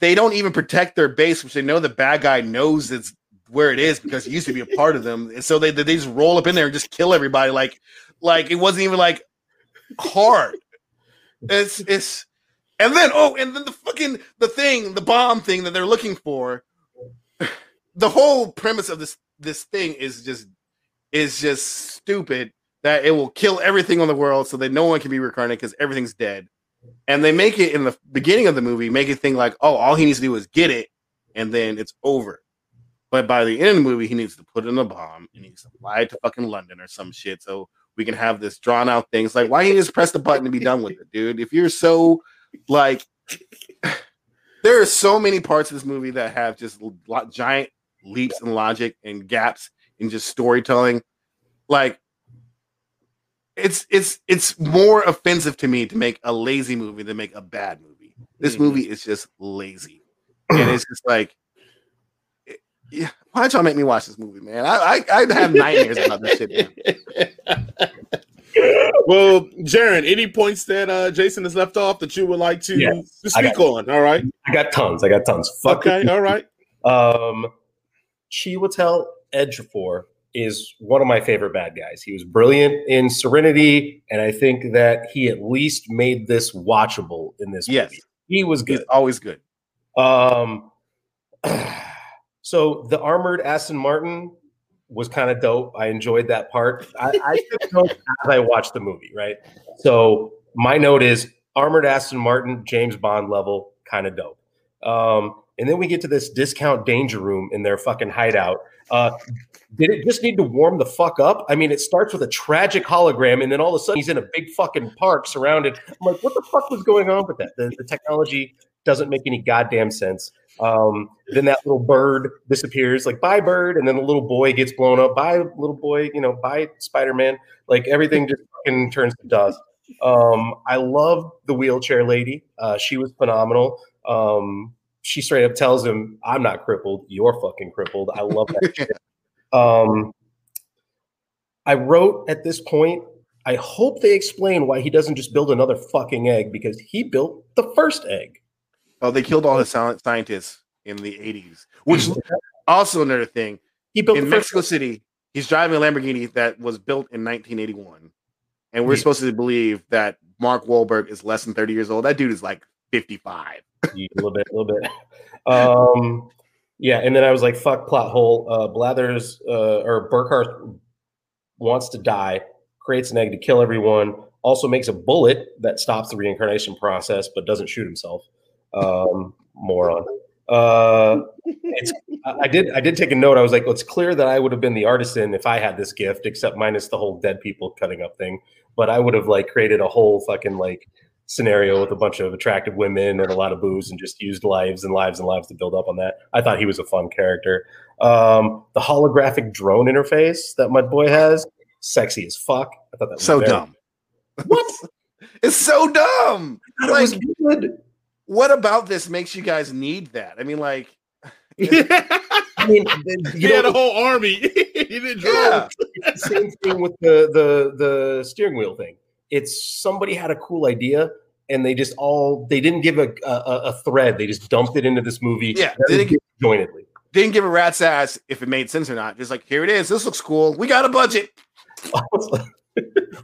they don't even protect their base, which they know the bad guy knows it's where it is because he used to be a part of them. And so they they just roll up in there and just kill everybody. Like like it wasn't even like hard. It's it's and then oh and then the fucking the thing the bomb thing that they're looking for. The whole premise of this this thing is just is just stupid that it will kill everything on the world so that no one can be reincarnated because everything's dead. And they make it in the beginning of the movie, make it think like, oh, all he needs to do is get it and then it's over. But by the end of the movie, he needs to put in a bomb and he needs to fly to fucking London or some shit so we can have this drawn out thing. It's like, why you just press the button and be done with it, dude? If you're so like, there are so many parts of this movie that have just lo- giant leaps in logic and gaps in just storytelling. Like, it's it's it's more offensive to me to make a lazy movie than make a bad movie. This Mhm. movie is just lazy, and it's just like, yeah. Why don't y'all make me watch this movie, man? I I, I have nightmares about this shit. Now. well, Jaron, any points that uh, Jason has left off that you would like to, Yes, to I speak on? All right. I got tons. I got tons. Fuck Okay. All right. Um, Chiwetel Ejiofor is one of my favorite bad guys. He was brilliant in Serenity, and I think that he at least made this watchable in this Yes. movie. He was He's good. always good. Um, so the armored Aston Martin was kind of dope. I enjoyed that part. I, I as I watched the movie, right? So my note is armored Aston Martin, James Bond level, kind of dope. Um, and then we get to this discount danger room in their fucking hideout. Uh, did it just need to warm the fuck up? I mean, it starts with a tragic hologram, and then all of a sudden he's in a big fucking park surrounded. I'm like, what the fuck was going on with that? The, the technology doesn't make any goddamn sense. Um, then that little bird disappears, like bye bird, and then the little boy gets blown up. Bye little boy, you know, bye Spider Man. Like everything just fucking turns to dust. Um, I love the wheelchair lady. Uh, she was phenomenal. Um, she straight up tells him, "I'm not crippled. You're fucking crippled." I love that shit. Um, I wrote at this point. I hope they explain why he doesn't just build another fucking egg because he built the first egg. Oh, they killed all his silent scientists in the 80s. Which also another thing. He built In the Mexico City, he's driving a Lamborghini that was built in 1981. And we're Yeah. supposed to believe that Mark Wahlberg is less than 30 years old. That dude is like 55. Yeah, a little bit, a little bit. Um, yeah, and then I was like, "Fuck plot hole." Uh, Blathers uh, or Burkhart wants to die, creates an egg to kill everyone. Also makes a bullet that stops the reincarnation process, but doesn't shoot himself. Um, moron. Uh, it's, I did. I did take a note. I was like, well, "It's clear that I would have been the artisan if I had this gift, except minus the whole dead people cutting up thing." But I would have like created a whole fucking like scenario with a bunch of attractive women and a lot of booze and just used lives and lives and lives to build up on that. I thought he was a fun character. Um, the holographic drone interface that my boy has, sexy as fuck. I thought that was So very- dumb. What? It's so dumb. Thought it was Like, good. What about this makes you guys need that? I mean, like, I mean, he you had know, a whole army. he didn't drone. yeah. it's the same thing with the the the steering wheel thing. It's somebody had a cool idea and they just all they didn't give a a, a thread. They just dumped it into this movie. Yeah, very they didn't disjointedly. Didn't give a rat's ass if it made sense or not. Just like, here it is. This looks cool. We got a budget.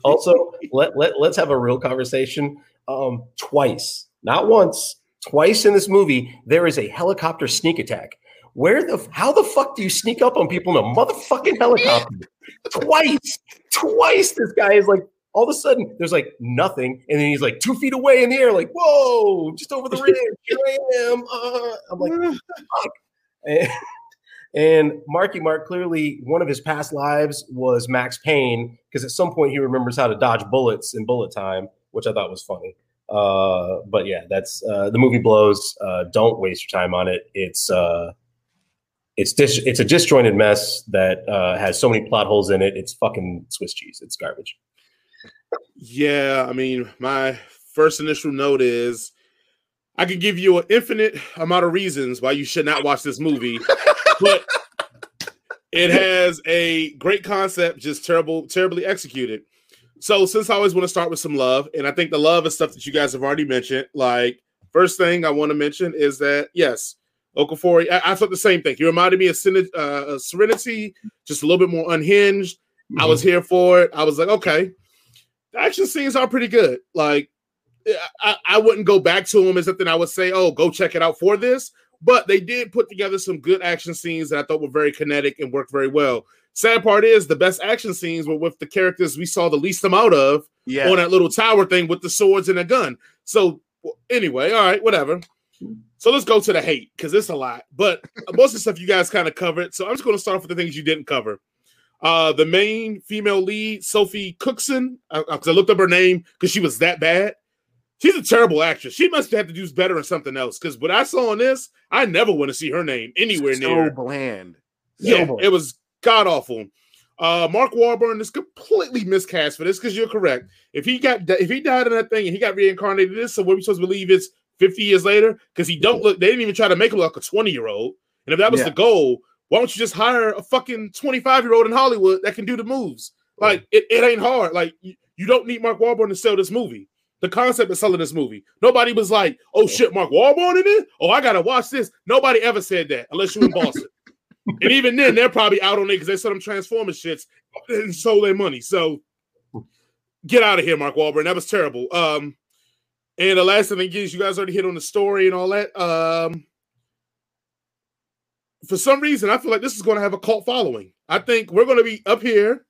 also, let, let let's have a real conversation. Um, twice, not once, twice in this movie, there is a helicopter sneak attack. Where the how the fuck do you sneak up on people in a motherfucking helicopter? twice, twice. This guy is like all of a sudden there's like nothing, and then he's like two feet away in the air, like whoa, just over the ridge. Here I am. Uh, I'm like. And, and Marky Mark clearly one of his past lives was Max Payne because at some point he remembers how to dodge bullets in bullet time, which I thought was funny. Uh, but yeah, that's uh, the movie blows. Uh, don't waste your time on it. It's uh, it's dis- it's a disjointed mess that uh, has so many plot holes in it. It's fucking Swiss cheese. It's garbage. Yeah, I mean, my first initial note is I could give you an infinite amount of reasons why you should not watch this movie, but it has a great concept, just terrible, terribly executed. So, since I always want to start with some love, and I think the love is stuff that you guys have already mentioned. Like, first thing I want to mention is that yes, Ejiofor, I, I thought the same thing. He reminded me of Sen- uh, Serenity, just a little bit more unhinged. I was here for it. I was like, okay, the action scenes are pretty good. Like, I, I wouldn't go back to them as something I would say, oh, go check it out for this. But they did put together some good action scenes that I thought were very kinetic and worked very well. Sad part is the best action scenes were with the characters we saw the least amount of Yeah. on that little tower thing with the swords and a gun. So anyway, all right, whatever. So let's go to the hate because it's a lot. But most of the stuff you guys kind of covered. So I'm just going to start off with the things you didn't cover. Uh, the main female lead, Sophie Cookson, because I looked up her name because she was that bad. She's a terrible actress. She must have to do better in something else. Because what I saw on this, I never want to see her name anywhere so near. bland. Yeah, bland. it was god awful. Uh, Mark Warburton is completely miscast for this because you're correct. If he got if he died in that thing and he got reincarnated, this so what we supposed to believe is 50 years later because he don't look. They didn't even try to make him look like a 20 year old. And if that was Yeah. the goal, why don't you just hire a fucking 25 year old in Hollywood that can do the moves? Like it, it ain't hard. Like you, you don't need Mark Warburton to sell this movie. The concept of selling this movie. Nobody was like, "Oh shit, Mark Warburton in it? Oh, I gotta watch this." Nobody ever said that unless you're in Boston. and even then, they're probably out on it because they saw them transforming shits and sold their money. So get out of here, Mark Wahlberg. That was terrible. Um, and the last thing is, you guys already hit on the story and all that. Um, for some reason, I feel like this is going to have a cult following. I think we're going to be up here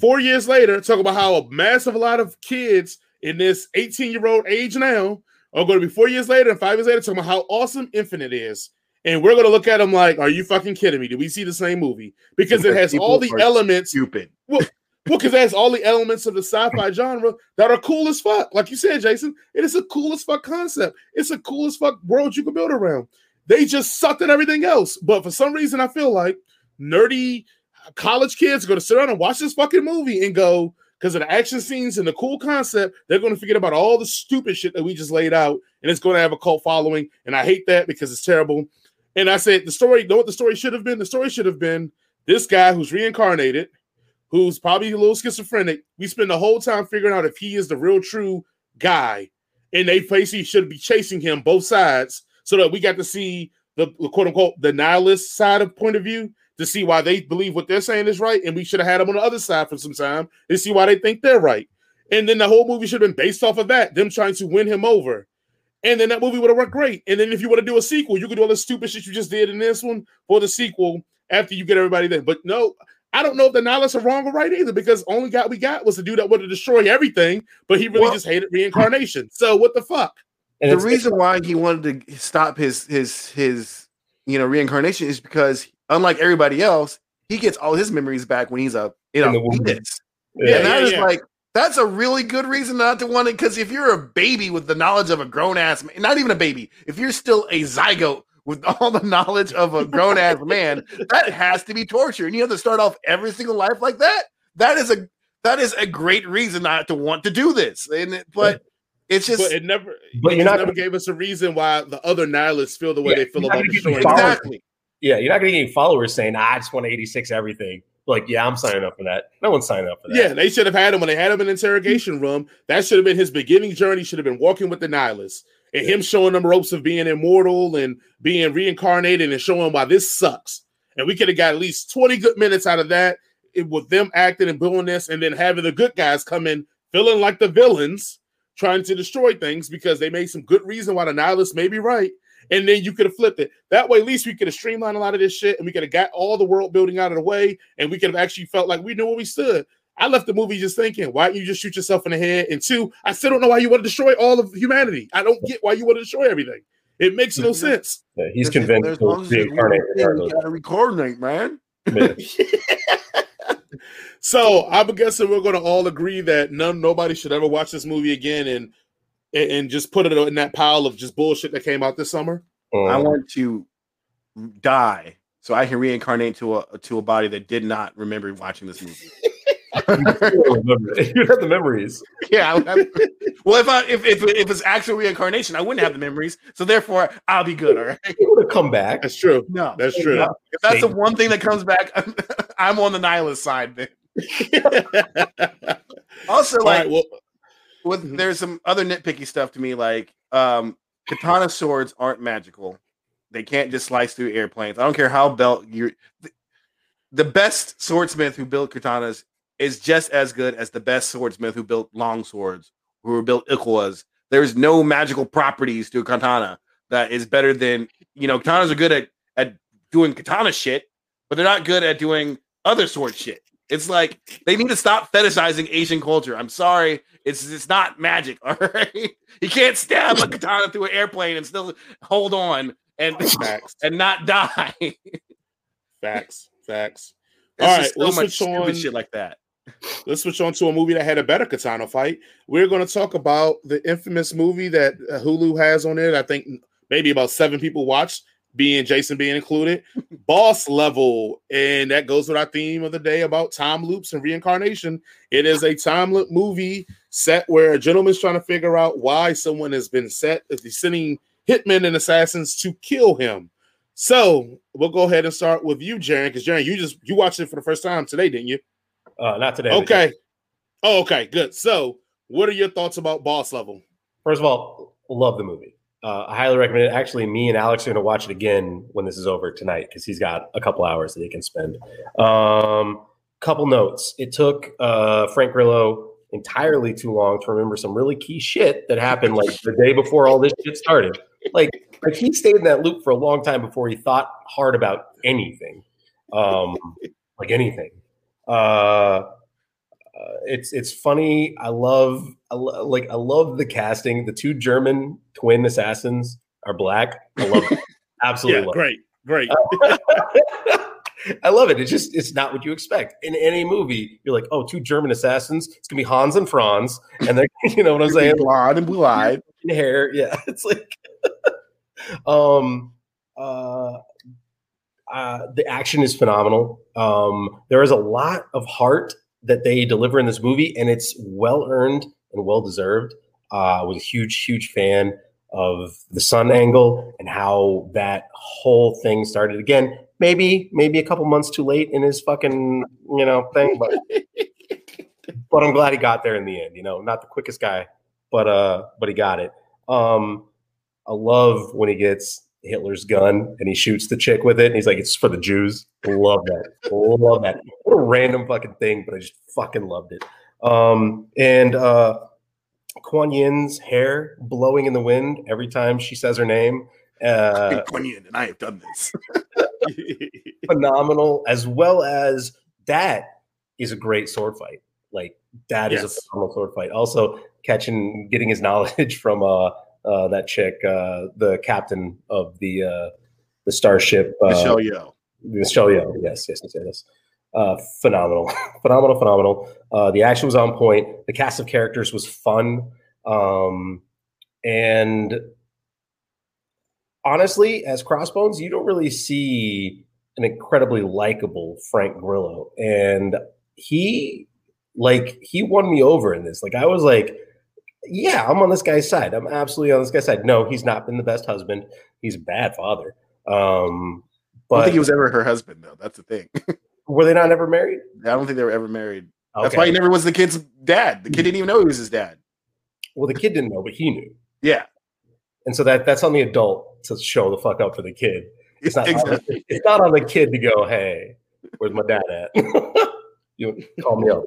four years later talking about how a massive lot of kids in this 18 year old age now are going to be four years later and five years later talking about how awesome Infinite is. And we're going to look at them like, are you fucking kidding me? Did we see the same movie? Because it has all the elements. Stupid. Well, well, because it has all the elements of the sci-fi genre that are cool as fuck. Like you said, Jason, it is a cool as fuck concept. It's a cool as fuck world you can build around. They just sucked at everything else. But for some reason, I feel like nerdy college kids are going to sit down and watch this fucking movie and go, because of the action scenes and the cool concept, they're going to forget about all the stupid shit that we just laid out, and it's going to have a cult following. And I hate that because it's terrible. And I said the story, know what the story should have been? The story should have been this guy who's reincarnated, who's probably a little schizophrenic. We spend the whole time figuring out if he is the real true guy, and they basically should be chasing him both sides so that we got to see the, the quote unquote the nihilist side of point of view to see why they believe what they're saying is right, and we should have had them on the other side for some time to see why they think they're right. And then the whole movie should have been based off of that, them trying to win him over. And then that movie would have worked great. And then if you want to do a sequel, you could do all the stupid shit you just did in this one for the sequel after you get everybody there. But no, I don't know if the nihilists are wrong or right either, because only guy we got was the dude that wanted to destroy everything, but he really well, just hated reincarnation. So what the fuck? And the reason why he wanted to stop his his his you know reincarnation is because unlike everybody else, he gets all his memories back when he's a you know fetus. Yeah, and that yeah, is yeah. like that's a really good reason not to want it because if you're a baby with the knowledge of a grown ass man, not even a baby, if you're still a zygote with all the knowledge of a grown ass man, that has to be torture. And you have to start off every single life like that. That is a that is a great reason not to want to do this. And but it's just but it never but you never gave us a reason why the other nihilists feel the way they feel about the story. Exactly. Yeah, you're not going to get any followers saying, ah, "I just want to 86 everything." Like, yeah, I'm signing up for that. No one's signing up for that. Yeah, they should have had him when they had him in interrogation room. That should have been his beginning journey. Should have been walking with the nihilists and him showing them ropes of being immortal and being reincarnated and showing why this sucks. And we could have got at least 20 good minutes out of that with them acting and doing this, and then having the good guys come in feeling like the villains trying to destroy things because they made some good reason why the nihilists may be right and then you could have flipped it. That way, at least we could have streamlined a lot of this shit and we could have got all the world building out of the way and we could have actually felt like we knew where we stood. I left the movie just thinking, why don't you just shoot yourself in the head? And two, I still don't know why you want to destroy all of humanity. I don't get why you want to destroy everything. It makes no mm-hmm. sense. Yeah, he's convinced to reincarnate. You gotta reincarnate, man. so I'm guessing we're going to all agree that none, nobody should ever watch this movie again, and and, and just put it in that pile of just bullshit that came out this summer? Oh. I want to die so I can reincarnate to a to a body that did not remember watching this movie. You'd have the memories. Yeah. Have, well, if I if, if if it's actual reincarnation, I wouldn't have the memories. So therefore, I'll be good. All right. You would have come back. That's true. No, that's true. No. If that's the one thing that comes back, I'm on the nihilist side. Then. also, like, right, well, with mm-hmm. there's some other nitpicky stuff to me, like um, katana swords aren't magical. They can't just slice through airplanes. I don't care how belt you the, best swordsmith who built katanas is just as good as the best swordsmith who built long swords, who built ikuwas. There's no magical properties to a katana that is better than you know. Katanas are good at at doing katana shit, but they're not good at doing other sword shit. It's like they need to stop fetishizing Asian culture. I'm sorry, it's it's not magic. All right, you can't stab a katana through an airplane and still hold on and facts and not die. facts, facts. All right, so let's switch on shit like that. Let's switch on to a movie that had a better katana fight. We're going to talk about the infamous movie that uh, Hulu has on it. I think maybe about seven people watched being Jason being included, boss level. And that goes with our theme of the day about time loops and reincarnation. It is a time loop movie set where a gentleman's trying to figure out why someone has been set, if he's sending hitmen and assassins to kill him. So we'll go ahead and start with you, Jaron, because Jaron, you just you watched it for the first time today, didn't you? Uh, not today. Okay. Oh, okay, good. So, what are your thoughts about Boss Level? First of all, love the movie. Uh, I highly recommend it. Actually, me and Alex are going to watch it again when this is over tonight because he's got a couple hours that he can spend. Um, couple notes. It took uh, Frank Grillo entirely too long to remember some really key shit that happened like the day before all this shit started. Like, like he stayed in that loop for a long time before he thought hard about anything, um, like anything. Uh, uh, it's it's funny. I love I lo- like I love the casting. The two German twin assassins are black. I love it. Absolutely yeah, love great, great. I love it. It's just it's not what you expect in any movie. You're like, oh, two German assassins. It's gonna be Hans and Franz, and they're you know what I'm saying, blonde and blue eyed hair. Yeah, it's like, um, uh, uh, the action is phenomenal. Um, there is a lot of heart that they deliver in this movie, and it's well earned and well deserved. Uh, I was a huge, huge fan of the son angle and how that whole thing started. Again, maybe, maybe a couple months too late in his fucking, you know, thing, but but I'm glad he got there in the end. You know, not the quickest guy, but uh, but he got it. Um, I love when he gets Hitler's gun and he shoots the chick with it. And he's like, it's for the Jews. Love that. love that. What a random fucking thing, but I just fucking loved it. Um, and uh, Kuan Yin's hair blowing in the wind every time she says her name. Uh, Kuan Yin, and I have done this. phenomenal, as well as that is a great sword fight. Like that is Yes. a phenomenal sword fight. Also, catching, getting his knowledge from uh, uh, that chick, uh, the captain of the uh, the starship, uh, Michelle Yeoh. Michelle Yeoh. Yes, yes, yes, yes. Uh, phenomenal, phenomenal, phenomenal. Uh, the action was on point. The cast of characters was fun, um, and honestly, as Crossbones, you don't really see an incredibly likable Frank Grillo, and he, like, he won me over in this. Like, I was like, yeah, I'm on this guy's side. I'm absolutely on this guy's side. No, he's not been the best husband. He's a bad father. Um, I don't think he was ever her husband, though. That's the thing. were they not ever married? I don't think they were ever married. That's why he never was the kid's dad. The kid didn't even know he was his dad. Well, the kid didn't know, but he knew, Yeah, and so that that's on the adult to show the fuck up for the kid. It's not exactly. it's not on the kid to go, hey, where's my dad at? you call me up,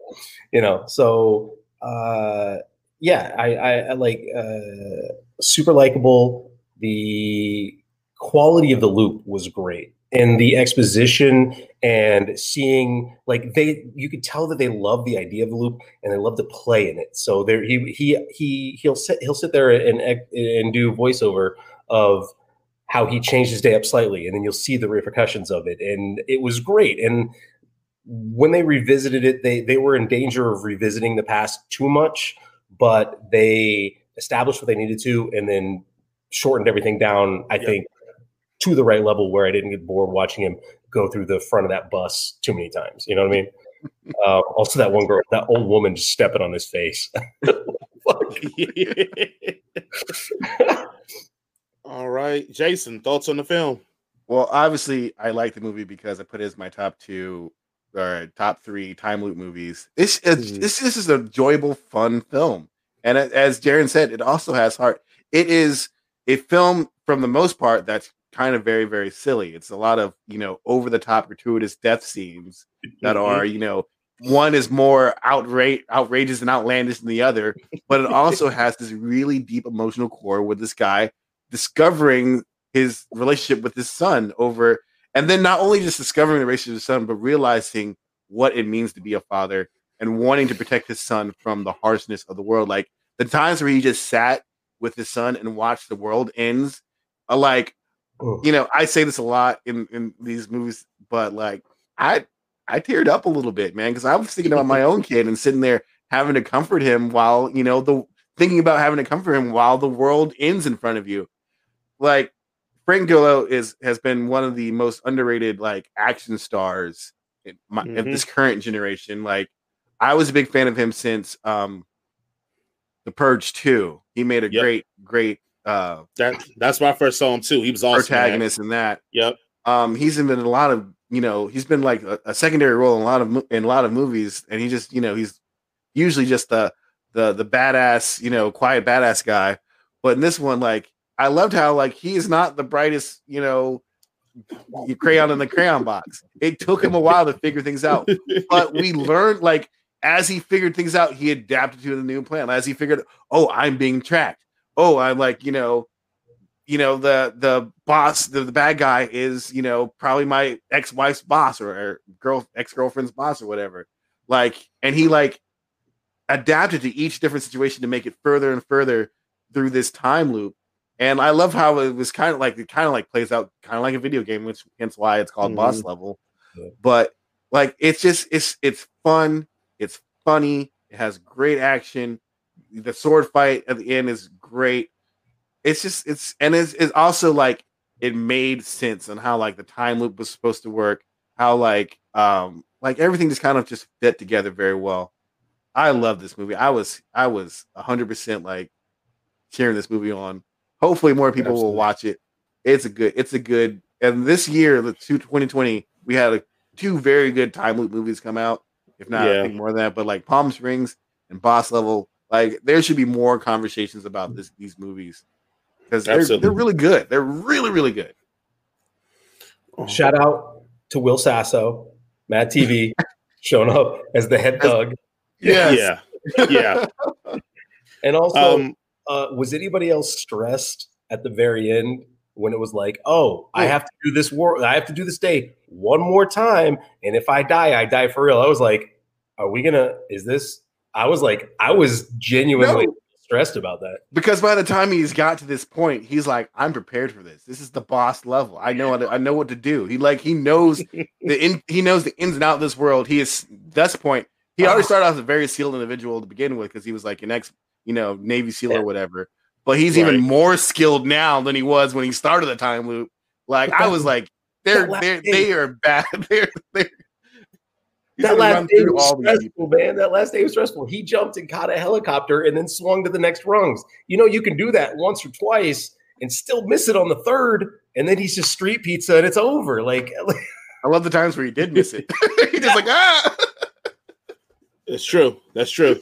you know. So uh, yeah, I, I, I like uh, super likable. The quality of the loop was great, and the exposition and seeing like they, you could tell that they love the idea of the loop and they love to play in it. So there, he he he he'll sit he'll sit there and and do voiceover of how he changed his day up slightly, and then you'll see the repercussions of it. And it was great. And when they revisited it, they they were in danger of revisiting the past too much, but they established what they needed to, and then shortened everything down. I Yeah. think to the right level where I didn't get bored watching him go through the front of that bus too many times. You know what I mean? uh, also, that one girl, that old woman, just stepping on his face. All right, Jason, thoughts on the film? Well, obviously, I like the movie because I put it as my top two or top three time loop movies. It's, it's Mhm. this this is a enjoyable, fun film, and as Jaron said, it also has heart. It is a film, from the most part, that's kind of very, very silly. It's a lot of you know over the top, gratuitous death scenes that Mhm. are you know one is more outrage outrageous and outlandish than the other, but it also has this really deep emotional core with this guy discovering his relationship with his son over and then not only just discovering the relationship of his son, but realizing what it means to be a father and wanting to protect his son from the harshness of the world. Like the times where he just sat with his son and watched the world ends are like, Mm. you know, I say this a lot in, in these movies, but like I I teared up a little bit, man, because I was thinking about my own kid and sitting there having to comfort him while, you know, the thinking about having to comfort him while the world ends in front of you. Like Frank Grillo is has been one of the most underrated like action stars in, my, in Mhm. this current generation. Like I was a big fan of him since um The Purge 2. He made a Yep. great, great uh That that's why I first saw him too. He was awesome. man. protagonist in that. Yep. Um he's been in a lot of, you know, he's been like a, a secondary role in a lot of in a lot of movies and he just, you know, he's usually just the the the badass, you know, quiet badass guy. But in this one like I loved how like he is not the brightest, you know, crayon in the crayon box. It took him a while to figure things out, but we learned like as he figured things out, he adapted to the new plan. As he figured, oh, I'm being tracked. Oh, I'm like, you know, you know, the the boss, the, the bad guy is, you know, probably my ex-wife's boss or, or girl ex-girlfriend's boss or whatever. Like, and he like adapted to each different situation to make it further and further through this time loop. And I love how it was kind of like it kind of like plays out kind of like a video game, which hence why it's called mm-hmm. boss level. Yeah. But like it's just it's it's fun, it's funny, it has great action. The sword fight at the end is great. It's just it's and it's, it's also like it made sense on how like the time loop was supposed to work, how like um like everything just kind of just fit together very well. I love this movie. I was I was 100% like cheering this movie on. Hopefully more people Absolutely. will watch it. It's a good it's a good and this year the 2020 we had a, two very good time loop movies come out. If not yeah. I think more than that, but like Palm Springs and Boss Level like there should be more conversations about this these movies because they're, they're really good. They're really really good. Shout out to Will Sasso, Mad TV, showing up as the head thug. Yes. Yeah. Yeah. and also, um, uh, was anybody else stressed at the very end when it was like, oh, I have to do this war, I have to do this day one more time, and if I die, I die for real. I was like, are we gonna? Is this? I was like, I was genuinely no. stressed about that because by the time he's got to this point, he's like, I'm prepared for this. This is the boss level. I know what I know what to do. He like he knows the in, he knows the ins and outs of this world. He is that's point he already started off as a very skilled individual to begin with because he was like an ex, you know, Navy SEAL or whatever. But he's right. even more skilled now than he was when he started the time loop. Like I was like, they're they're they are bad. They're, they're that last day was stressful, man. That last day was stressful. He jumped and caught a helicopter and then swung to the next rungs. You know, you can do that once or twice and still miss it on the third, and then he's just street pizza and it's over. Like, I love the times where he did miss it. he just like ah. That's true. That's true.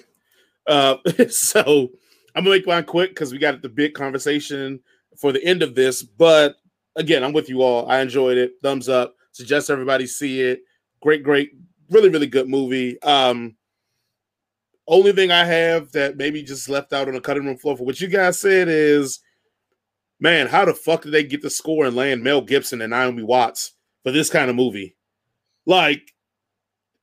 Uh, so I'm gonna make mine quick because we got the big conversation for the end of this. But again, I'm with you all. I enjoyed it. Thumbs up. Suggest everybody see it. Great, great, really, really good movie. Um, only thing I have that maybe just left out on the cutting room floor for what you guys said is, man, how the fuck did they get the score and land Mel Gibson and Naomi Watts for this kind of movie? Like,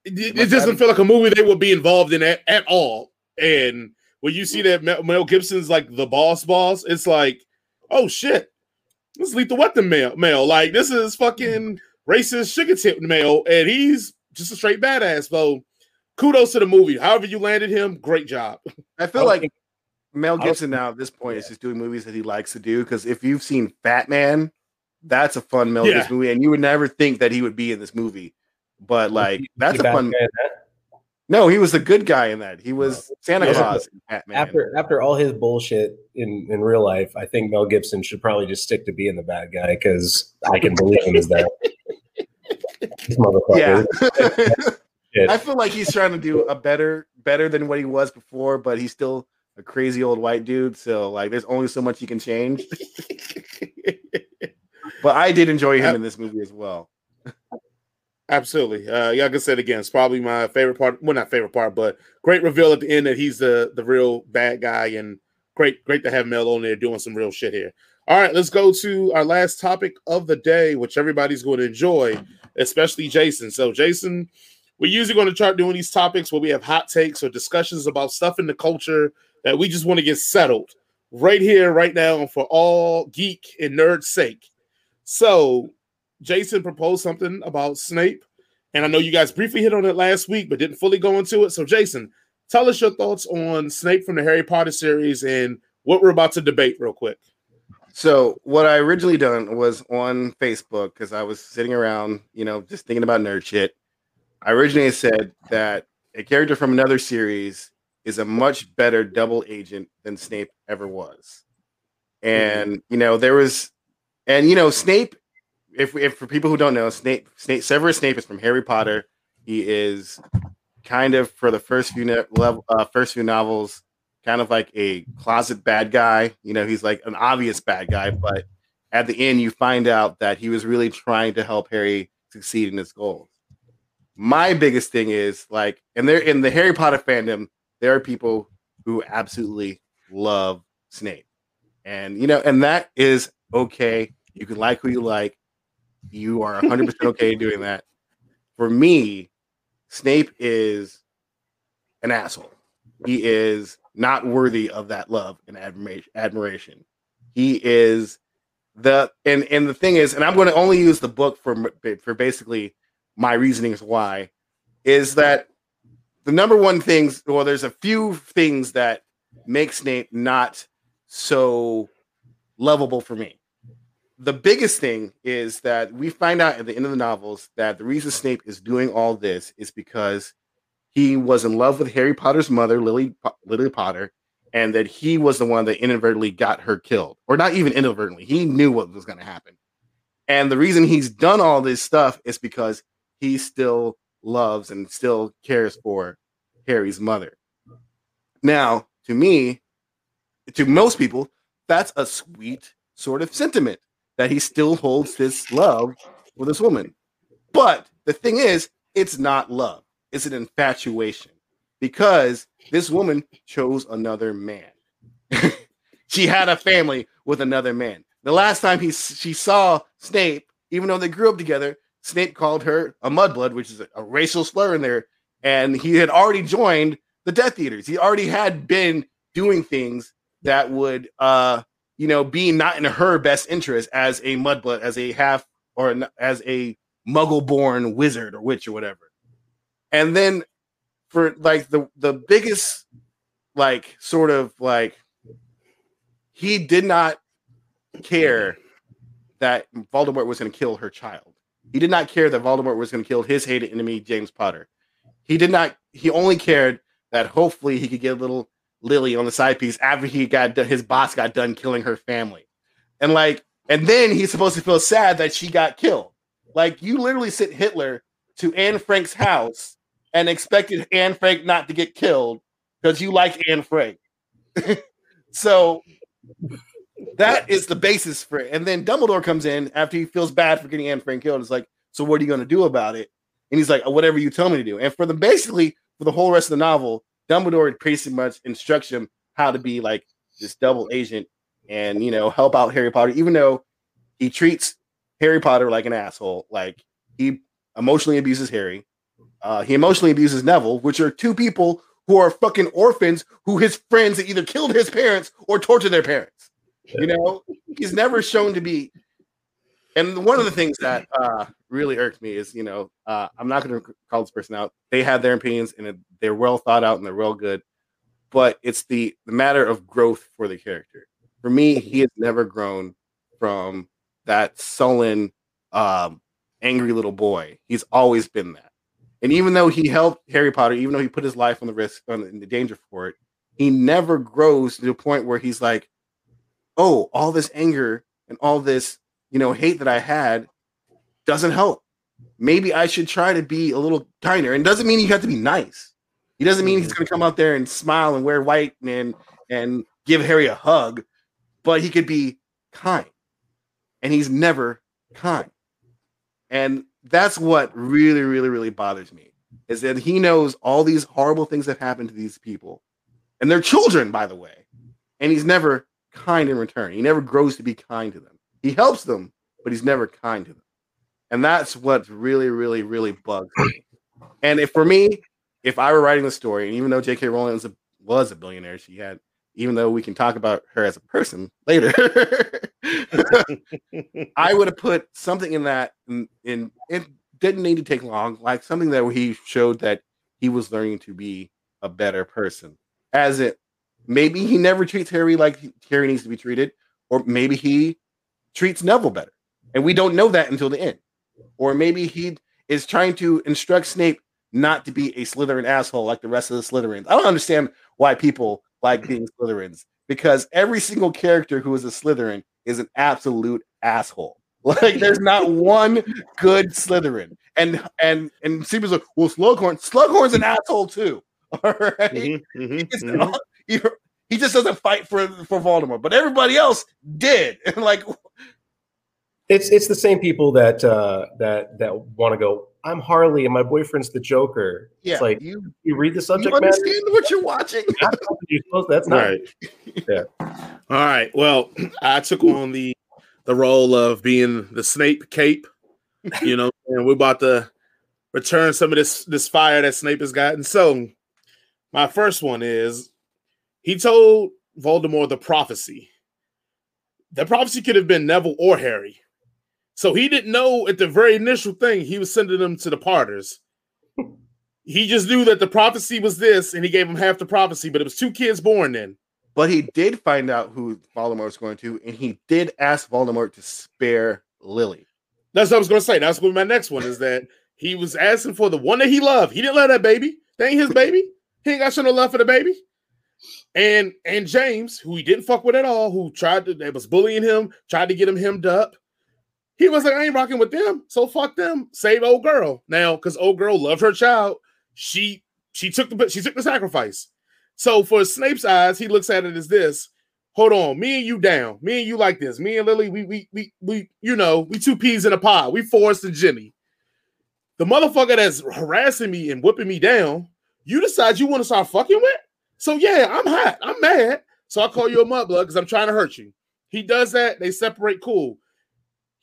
it, it doesn't feel like a movie they would be involved in at, at all. And when you see that Mel Gibson's like the boss boss, it's like, oh shit, this is lethal weapon Mel. Mel, like this is fucking racist sugar tip Mel, and he's just a straight badass. So kudos to the movie. However you landed him, great job. I feel I like think, Mel Gibson now at this point yeah. is just doing movies that he likes to do. Because if you've seen Fatman, that's a fun Mel yeah. Gibson movie, and you would never think that he would be in this movie. But like that's a fun. No, he was the good guy in that. He was Santa Claus. After after all his bullshit in in real life, I think Mel Gibson should probably just stick to being the bad guy because I can believe him as that. yeah. I feel like he's trying to do a better better than what he was before, but he's still a crazy old white dude. So like, there's only so much he can change. but I did enjoy him in this movie as well. Absolutely. Uh, like I said again, it's probably my favorite part. Well, not favorite part, but great reveal at the end that he's the the real bad guy, and great, great to have Mel on there doing some real shit here. All right, let's go to our last topic of the day, which everybody's going to enjoy, especially Jason. So, Jason, we're usually going to start doing these topics where we have hot takes or discussions about stuff in the culture that we just want to get settled right here, right now, and for all geek and nerd sake. So, Jason proposed something about Snape, and I know you guys briefly hit on it last week, but didn't fully go into it. So, Jason, tell us your thoughts on Snape from the Harry Potter series and what we're about to debate, real quick. So, what I originally done was on Facebook because I was sitting around, you know, just thinking about nerd shit. I originally said that a character from another series is a much better double agent than Snape ever was. And, you know, there was, and, you know, Snape if, if for people who don't know, Snape, Snape, Severus Snape is from Harry Potter. He is kind of for the first few level, uh, first few novels, kind of like a closet bad guy. You know, he's like an obvious bad guy, but at the end, you find out that he was really trying to help Harry succeed in his goals. My biggest thing is like, and they're in the Harry Potter fandom, there are people who absolutely love Snape. And, you know, and that is okay. You can like who you like. You are 100% okay doing that. For me, Snape is an asshole. He is not worthy of that love and admiration. He is the and and the thing is, and I'm going to only use the book for for basically my reasonings why is that the number one things. Well, there's a few things that make Snape not so lovable for me. The biggest thing is that we find out at the end of the novels that the reason Snape is doing all this is because he was in love with Harry Potter's mother, Lily Lily Potter, and that he was the one that inadvertently got her killed, or not even inadvertently. He knew what was going to happen, and the reason he's done all this stuff is because he still loves and still cares for Harry's mother. Now, to me, to most people, that's a sweet sort of sentiment that he still holds this love for this woman. But the thing is, it's not love it's an infatuation because this woman chose another man. she had a family with another man. The last time he she saw Snape, even though they grew up together, Snape called her a mudblood, which is a, racial slur in there, and he had already joined the Death Eaters. He already had been doing things that would, uh, you know, be not in her best interest as a mudblood, as a half or as a Muggle-born wizard or witch or whatever. And then for like the the biggest like sort of like he did not care that Voldemort was going to kill her child. He did not care that Voldemort was going to kill his hated enemy James Potter. He did not he only cared that hopefully he could get a little Lily on the side piece after he got his boss got done killing her family. And like and then he's supposed to feel sad that she got killed. Like you literally sent Hitler to Anne Frank's house and expected Anne Frank not to get killed because you like Anne Frank. so that is the basis for it. And then Dumbledore comes in after he feels bad for getting Anne Frank killed. It's like, so what are you going to do about it? And he's like, whatever you tell me to do. And for the basically for the whole rest of the novel, Dumbledore pretty much instructs him how to be like this double agent and you know help out Harry Potter, even though he treats Harry Potter like an asshole. Like he emotionally abuses Harry. Uh, he emotionally abuses Neville, which are two people who are fucking orphans who his friends either killed his parents or tortured their parents. You know, he's never shown to be. And one of the things that uh, really irked me is, you know, uh, I'm not going to call this person out. They have their opinions and they're well thought out and they're real good. But it's the, the matter of growth for the character. For me, he has never grown from that sullen, um, angry little boy. He's always been that. And even though he helped Harry Potter, even though he put his life on the risk on the danger for it, he never grows to the point where he's like, "Oh, all this anger and all this, you know, hate that I had doesn't help. Maybe I should try to be a little kinder." And doesn't mean you have to be nice. He doesn't mean he's mm-hmm. going to come out there and smile and wear white and and give Harry a hug, but he could be kind. And he's never kind. And that's what really, really, really bothers me is that he knows all these horrible things that happen to these people, and they're children, by the way, and he's never kind in return. He never grows to be kind to them. He helps them, but he's never kind to them, and that's what really, really, really bugs me. And if for me, if I were writing the story, and even though J.K. Rowling was a, was a billionaire, she had even though we can talk about her as a person later, I would have put something in that in, it didn't need to take long, like something that he showed that he was learning to be a better person. As it maybe he never treats Harry like Harry needs to be treated, or maybe he treats Neville better. And we don't know that until the end. Or maybe he is trying to instruct Snape not to be a Slytherin asshole like the rest of the Slytherins. I don't understand why people like being Slytherins because every single character who is a Slytherin is an absolute asshole. Like there's not one good Slytherin. And and and Steven's like, well, Slughorn, Slughorn's an asshole too. All right? mm-hmm, mm-hmm, mm-hmm. for for Voldemort, but everybody else did. And like, It's it's the same people that uh, that that want to go. I'm Harley and my boyfriend's the Joker. yeah, It's like you, you read the you subject matter. understand what you're watching. That's not what you're supposed- That's not Right. Yeah. All right. Well, I took on the the role of being the Snape cape. You know, and we're about to return some of this this fire that Snape has gotten. So, my first one is he told Voldemort the prophecy. The prophecy could have been Neville or Harry. So he didn't know at the very initial thing he was sending them to the Potters. He just knew that the prophecy was this, and he gave him half the prophecy, but it was two kids born then. But he did find out who Voldemort was going to, and he did ask Voldemort to spare Lily. That's what I was going to say. That's going to be my next one. Is that he was asking for the one that he loved. He didn't love that baby. That ain't his baby. He ain't got no love for the baby. And and James, who he didn't fuck with at all, who tried to, they was bullying him, tried to get him hemmed up. He was like, I ain't rocking with them, so fuck them. Save old girl now, because old girl loved her child. She she took the she took the sacrifice. So for Snape's eyes, he looks at it as this: Hold on, me and you down, me and you like this, me and Lily, we we we we you know we two peas in a pod, we Forrest and Jimmy. The motherfucker that's harassing me and whipping me down, you decide you want to start fucking with. So yeah, I'm hot, I'm mad. So I call you a mudblood because I'm trying to hurt you. He does that, they separate. Cool.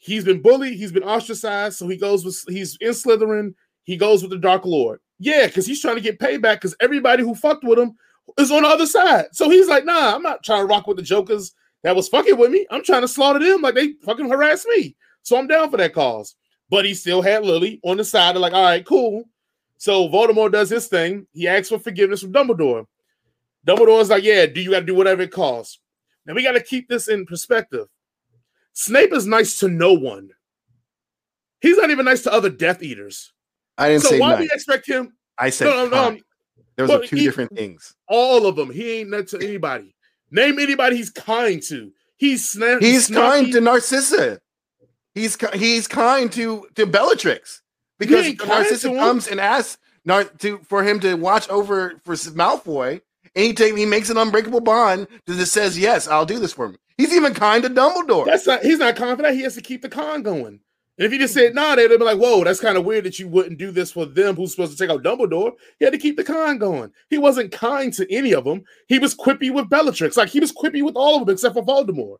He's been bullied, he's been ostracized, so he goes with he's in Slytherin. He goes with the Dark Lord. Yeah, because he's trying to get payback because everybody who fucked with him is on the other side. So he's like, nah, I'm not trying to rock with the jokers that was fucking with me. I'm trying to slaughter them like they fucking harassed me. So I'm down for that cause. But he still had Lily on the side of like, all right, cool. So Voldemort does his thing. He asks for forgiveness from Dumbledore. Dumbledore's like, yeah, do you got to do whatever it costs? Now we got to keep this in perspective. Snape is nice to no one. He's not even nice to other Death Eaters. I didn't So say why nice. we expect him? I said No, no, no. kind. Those are two he- different things. All of them. He ain't nice to anybody. Name anybody he's kind to. He's sna- He's snarky. kind to Narcissa. He's he's kind to to Bellatrix because ain't kind to Narcissa comes and asks Nar- to for him to watch over for Malfoy, and he makes an unbreakable bond that says yes, I'll do this for him. He's even kind to Dumbledore. That's not. He's not confident. He has to keep the con going. And if he just said nah, they'd be like, "Whoa, that's kind of weird that you wouldn't do this for them who's supposed to take out Dumbledore." He had to keep the con going. He wasn't kind to any of them. He was quippy with Bellatrix, like he was quippy with all of them except for Voldemort.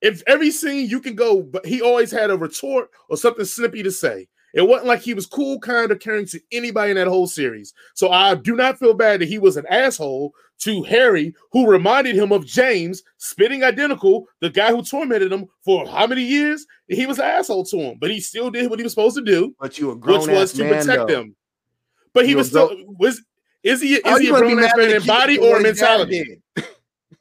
If every scene you can go, but he always had a retort or something snippy to say. It wasn't like he was cool, kind, of caring to anybody in that whole series. So I do not feel bad that he was an asshole to Harry, who reminded him of James, spitting identical, the guy who tormented him for how many years? He was an asshole to him, but he still did what he was supposed to do, but you a grown which was to man, protect though. them. But he You was still was is he is he a grown ass man in body or mentality?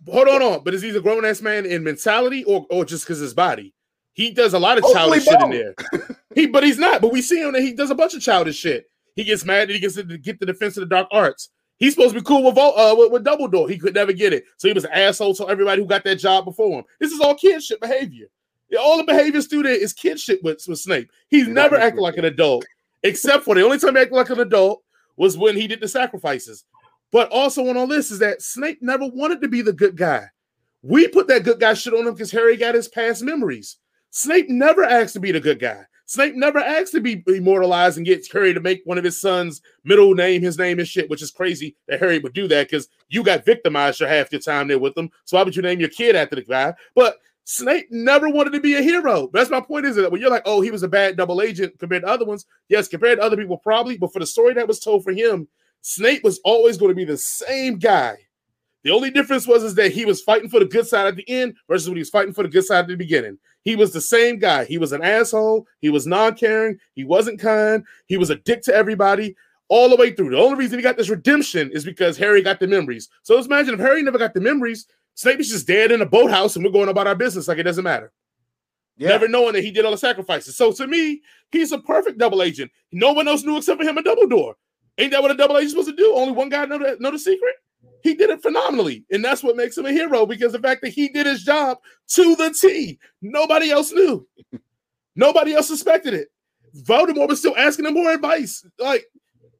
Hold on, on. But is he a grown ass man in mentality or or just because his body? He does a lot of Hopefully childish shit in there. He, but he's not. But we see him that he does a bunch of childish shit. He gets mad that he gets to get the defense of the dark arts. He's supposed to be cool with uh, with, with Dumbledore. He could never get it, so he was an asshole to everybody who got that job before him. This is all kid shit behavior. All the behavior student is kid shit with, with Snape. He's never acted like an adult, except for the only time he acted like an adult was when he did the sacrifices. But also on all this is that Snape never wanted to be the good guy. We put that good guy shit on him because Harry got his past memories. Snape never asked to be the good guy. Snape never asked to be immortalized and get Harry to make one of his sons' middle name his name and shit, which is crazy that Harry would do that because you got victimized for half your time there with him. So why would you name your kid after the guy? But Snape never wanted to be a hero. That's my point. Is that when you're like, oh, he was a bad double agent compared to other ones? Yes, compared to other people, probably. But for the story that was told for him, Snape was always going to be the same guy. The only difference was is that he was fighting for the good side at the end versus when he was fighting for the good side at the beginning. He was the same guy. He was an asshole. He was non-caring. He wasn't kind. He was a dick to everybody all the way through. The only reason he got this redemption is because Harry got the memories. So let's imagine if Harry never got the memories, Snape is just dead in a boathouse and we're going about our business like it doesn't matter. Yeah. Never knowing that he did all the sacrifices. So to me, he's a perfect double agent. No one else knew except for him and Dumbledore. Ain't that what a double agent is supposed to do? Only one guy know the, know the secret? He did it phenomenally. And that's what makes him a hero because the fact that he did his job to the T. Nobody else knew. Nobody else suspected it. Voldemort was still asking him more advice. Like,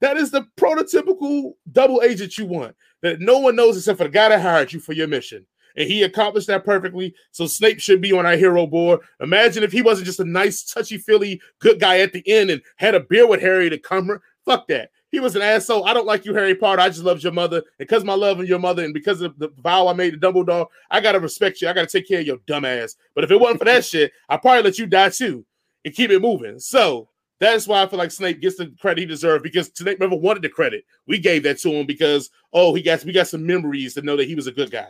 that is the prototypical double agent you want that no one knows except for the guy that hired you for your mission. and he accomplished that perfectly. So Snape should be on our hero board. Imagine if he wasn't just a nice, touchy feely good guy at the end and had a beer with Harry to come. Fuck that. He was an asshole. I don't like you, Harry Potter. I just loved your mother. And because my love of your mother and because of the vow I made to Dumbledore, I gotta respect you. I gotta take care of your dumb ass. But if it wasn't for that shit, I'd probably let you die too and keep it moving. So that's why I feel like Snape gets the credit he deserved because Snape never wanted the credit. We gave that to him because oh, he got we got some memories to know that he was a good guy.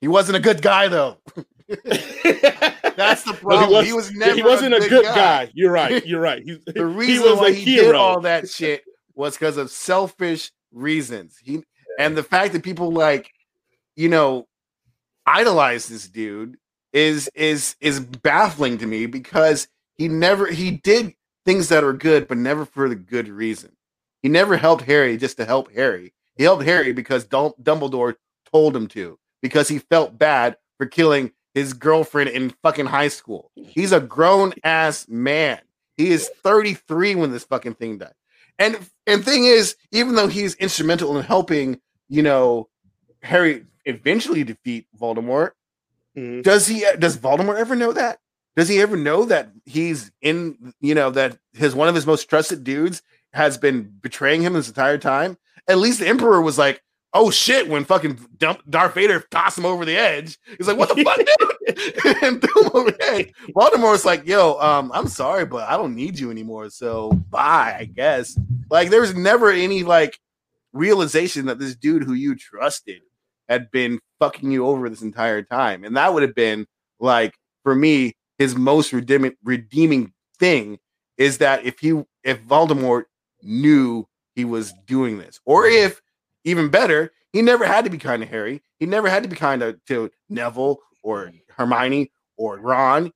He wasn't a good guy though. That's the problem. No, he, was, he, was, never. He wasn't a good, good guy. guy. You're right. You're right. He, the reason he why he hero. did all that shit was because of selfish reasons. He and the fact that people like, you know, idolize this dude is is is baffling to me because he never he did things that are good, but never for the good reason. He never helped Harry just to help Harry. He helped Harry because Dumbledore told him to, because he felt bad for killing his girlfriend in fucking high school. He's a grown ass man. He is 33 when this fucking thing died. And and thing is, even though he's instrumental in helping, you know, Harry eventually defeat Voldemort, mm-hmm. does he does Voldemort ever know that? Does he ever know that he's in, you know, that his one of his most trusted dudes has been betraying him this entire time? At least the Emperor was like, oh shit, when fucking dump Darth Vader tossed him over the edge. He's like, what the fuck, dude? and threw him over the edge. Voldemort's like, yo, um, I'm sorry, but I don't need you anymore. So bye, I guess. Like, there was never any like realization that this dude who you trusted had been fucking you over this entire time. And that would have been like, for me, his most redeeming redeeming thing is that if he if Voldemort knew he was doing this, or if even better, he never had to be kind to Harry. He never had to be kind to, to Neville or Hermione or Ron.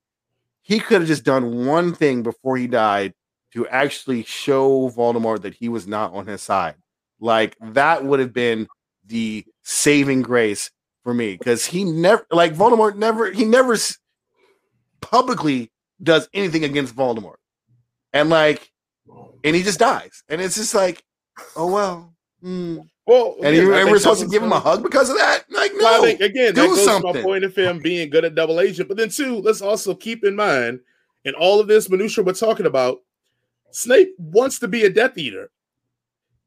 He could have just done one thing before he died to actually show Voldemort that he was not on his side. Like that would have been the saving grace for me because he never like Voldemort never he never publicly does anything against Voldemort. And like, and he just dies. And it's just like, oh well. Hmm. Well, and, he, and we're supposed to give him a hug because of that? Like, no. Well, I think, again, do that goes something. to my point of him being good at double agent. But then, two, let's also keep in mind, in all of this minutia we're talking about, Snape wants to be a Death Eater.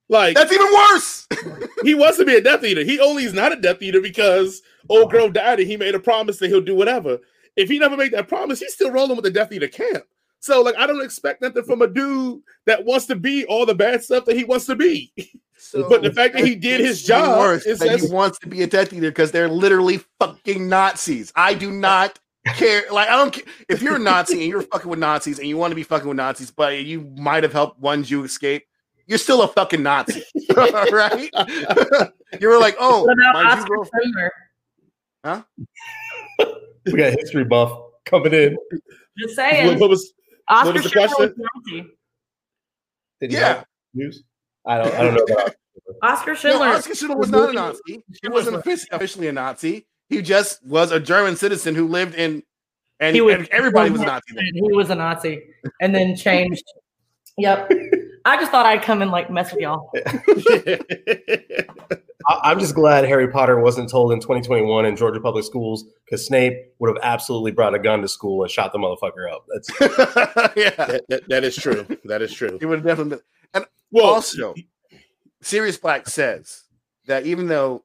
Like that's even worse. he wants to be a Death Eater. He only is not a Death Eater because old girl died and he made a promise that he'll do whatever if he never made that promise, he's still rolling with the Death Eater camp. So, like, I don't expect nothing from a dude that wants to be all the bad stuff that he wants to be. So, but the fact that he did his job worse is that he wants to be a Death Eater because they're literally fucking Nazis. I do not care. Like, I don't care if you're a Nazi and you're fucking with Nazis and you want to be fucking with Nazis, but you might have helped one Jew escape. You're still a fucking Nazi, right? you were like, oh, my Jew Huh? we got history buff coming in. Just saying. What, what was, Oscar what was the question? Was Did yeah. news? I don't. I don't know about Oscar Schindler. No, Oscar Schindler was not a Nazi. He wasn't officially a Nazi. He just was a German citizen who lived in, and, he was, and everybody was a Nazi. He was a Nazi, and then changed. yep. I just thought I'd come and like mess with y'all. I'm just glad Harry Potter wasn't told in 2021 in Georgia public schools because Snape would have absolutely brought a gun to school and shot the motherfucker up. That's yeah, that, that, that is true. That is true. He would have definitely been. And well, also, Sirius Black says that even though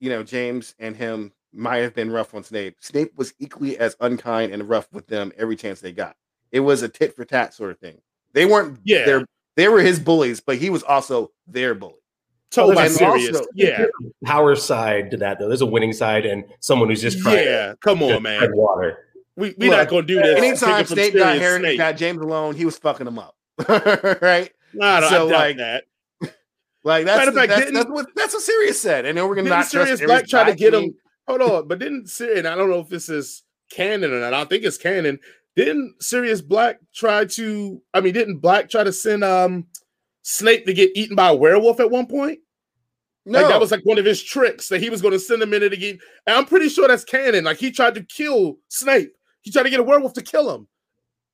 you know James and him might have been rough on Snape, Snape was equally as unkind and rough with them every chance they got. It was a tit for tat sort of thing. They weren't yeah. their they were his bullies, but he was also their bully. Totally serious. Also, yeah. Power side to that though. There's a winning side and someone who's just trying. Yeah, come on, man. Water. We we not gonna do this. Anytime Snape got Harry, got James alone, he was fucking him up. right? Nah, so I like that. Like that's, fact, that's, that's, what that's what Sirius said. And then we're gonna not Sirius Black try to get him. Hold on, but didn't Sirius? I don't know if this is canon or not. I think it's canon. Didn't Sirius Black try to? I mean, didn't Black try to send um Snape to get eaten by a werewolf at one point? No. Like that was like one of his tricks that he was going to send him in to get. And I'm pretty sure that's canon. Like he tried to kill Snape. He tried to get a werewolf to kill him.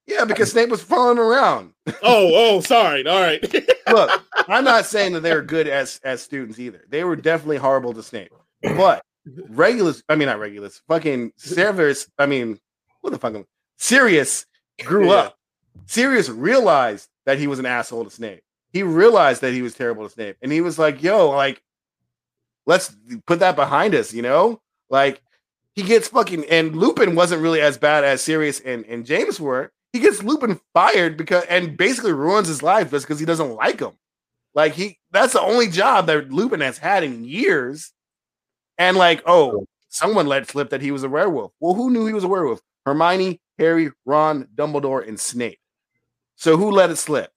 Yeah, because Snape was following around. oh, oh, sorry. All right. Look, I'm not saying that they were good as as students either. They were definitely horrible to Snape. But Regulus, I mean not Regulus, fucking Severus, I mean, what the fuck? am- Sirius grew Yeah. up. Sirius realized that he was an asshole to Snape. He realized that he was terrible to Snape. And he was like, yo, like, let's put that behind us, you know? Like, he gets fucking and Lupin wasn't really as bad as Sirius and, and James were. He gets Lupin fired because and basically ruins his life just because he doesn't like him. Like he that's the only job that Lupin has had in years. And like, oh, someone let slip that he was a werewolf. Well, who knew he was a werewolf? Hermione, Harry, Ron, Dumbledore, and Snape. So who let it slip?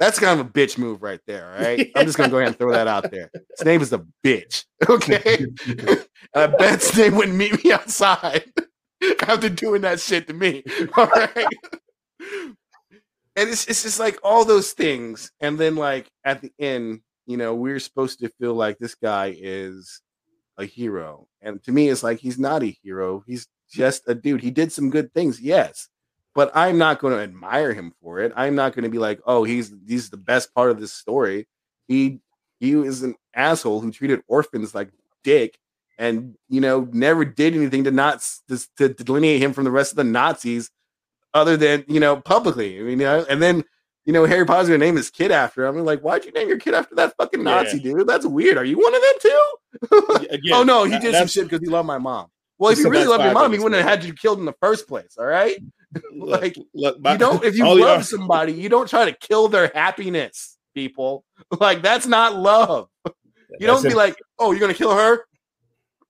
That's kind of a bitch move right there. All right. I'm just gonna go ahead and throw that out there. Snape is a bitch. Okay. I bet Snape wouldn't meet me outside after doing that shit to me. All right. And it's it's just like all those things. And then like at the end, you know, we're supposed to feel like this guy is a hero. And to me, it's like he's not a hero. He's just a dude. He did some good things, yes. But I'm not going to admire him for it. I'm not going to be like, oh, he's he's the best part of this story. He he was an asshole who treated orphans like dick and you know never did anything to not to, to delineate him from the rest of the Nazis other than you know publicly. I mean, you know, and then you know Harry Potter's gonna name his kid after. I'm like, why'd you name your kid after that fucking Nazi dude? That's weird. Are you one of them too? Again, oh no, he did some shit because he loved my mom. Well, if he really loved your mom, he wouldn't have had you killed in the first place. All right. Like look, my- you don't if you love somebody, you don't try to kill their happiness, people. Like that's not love. You don't be it. like, oh, you're gonna kill her,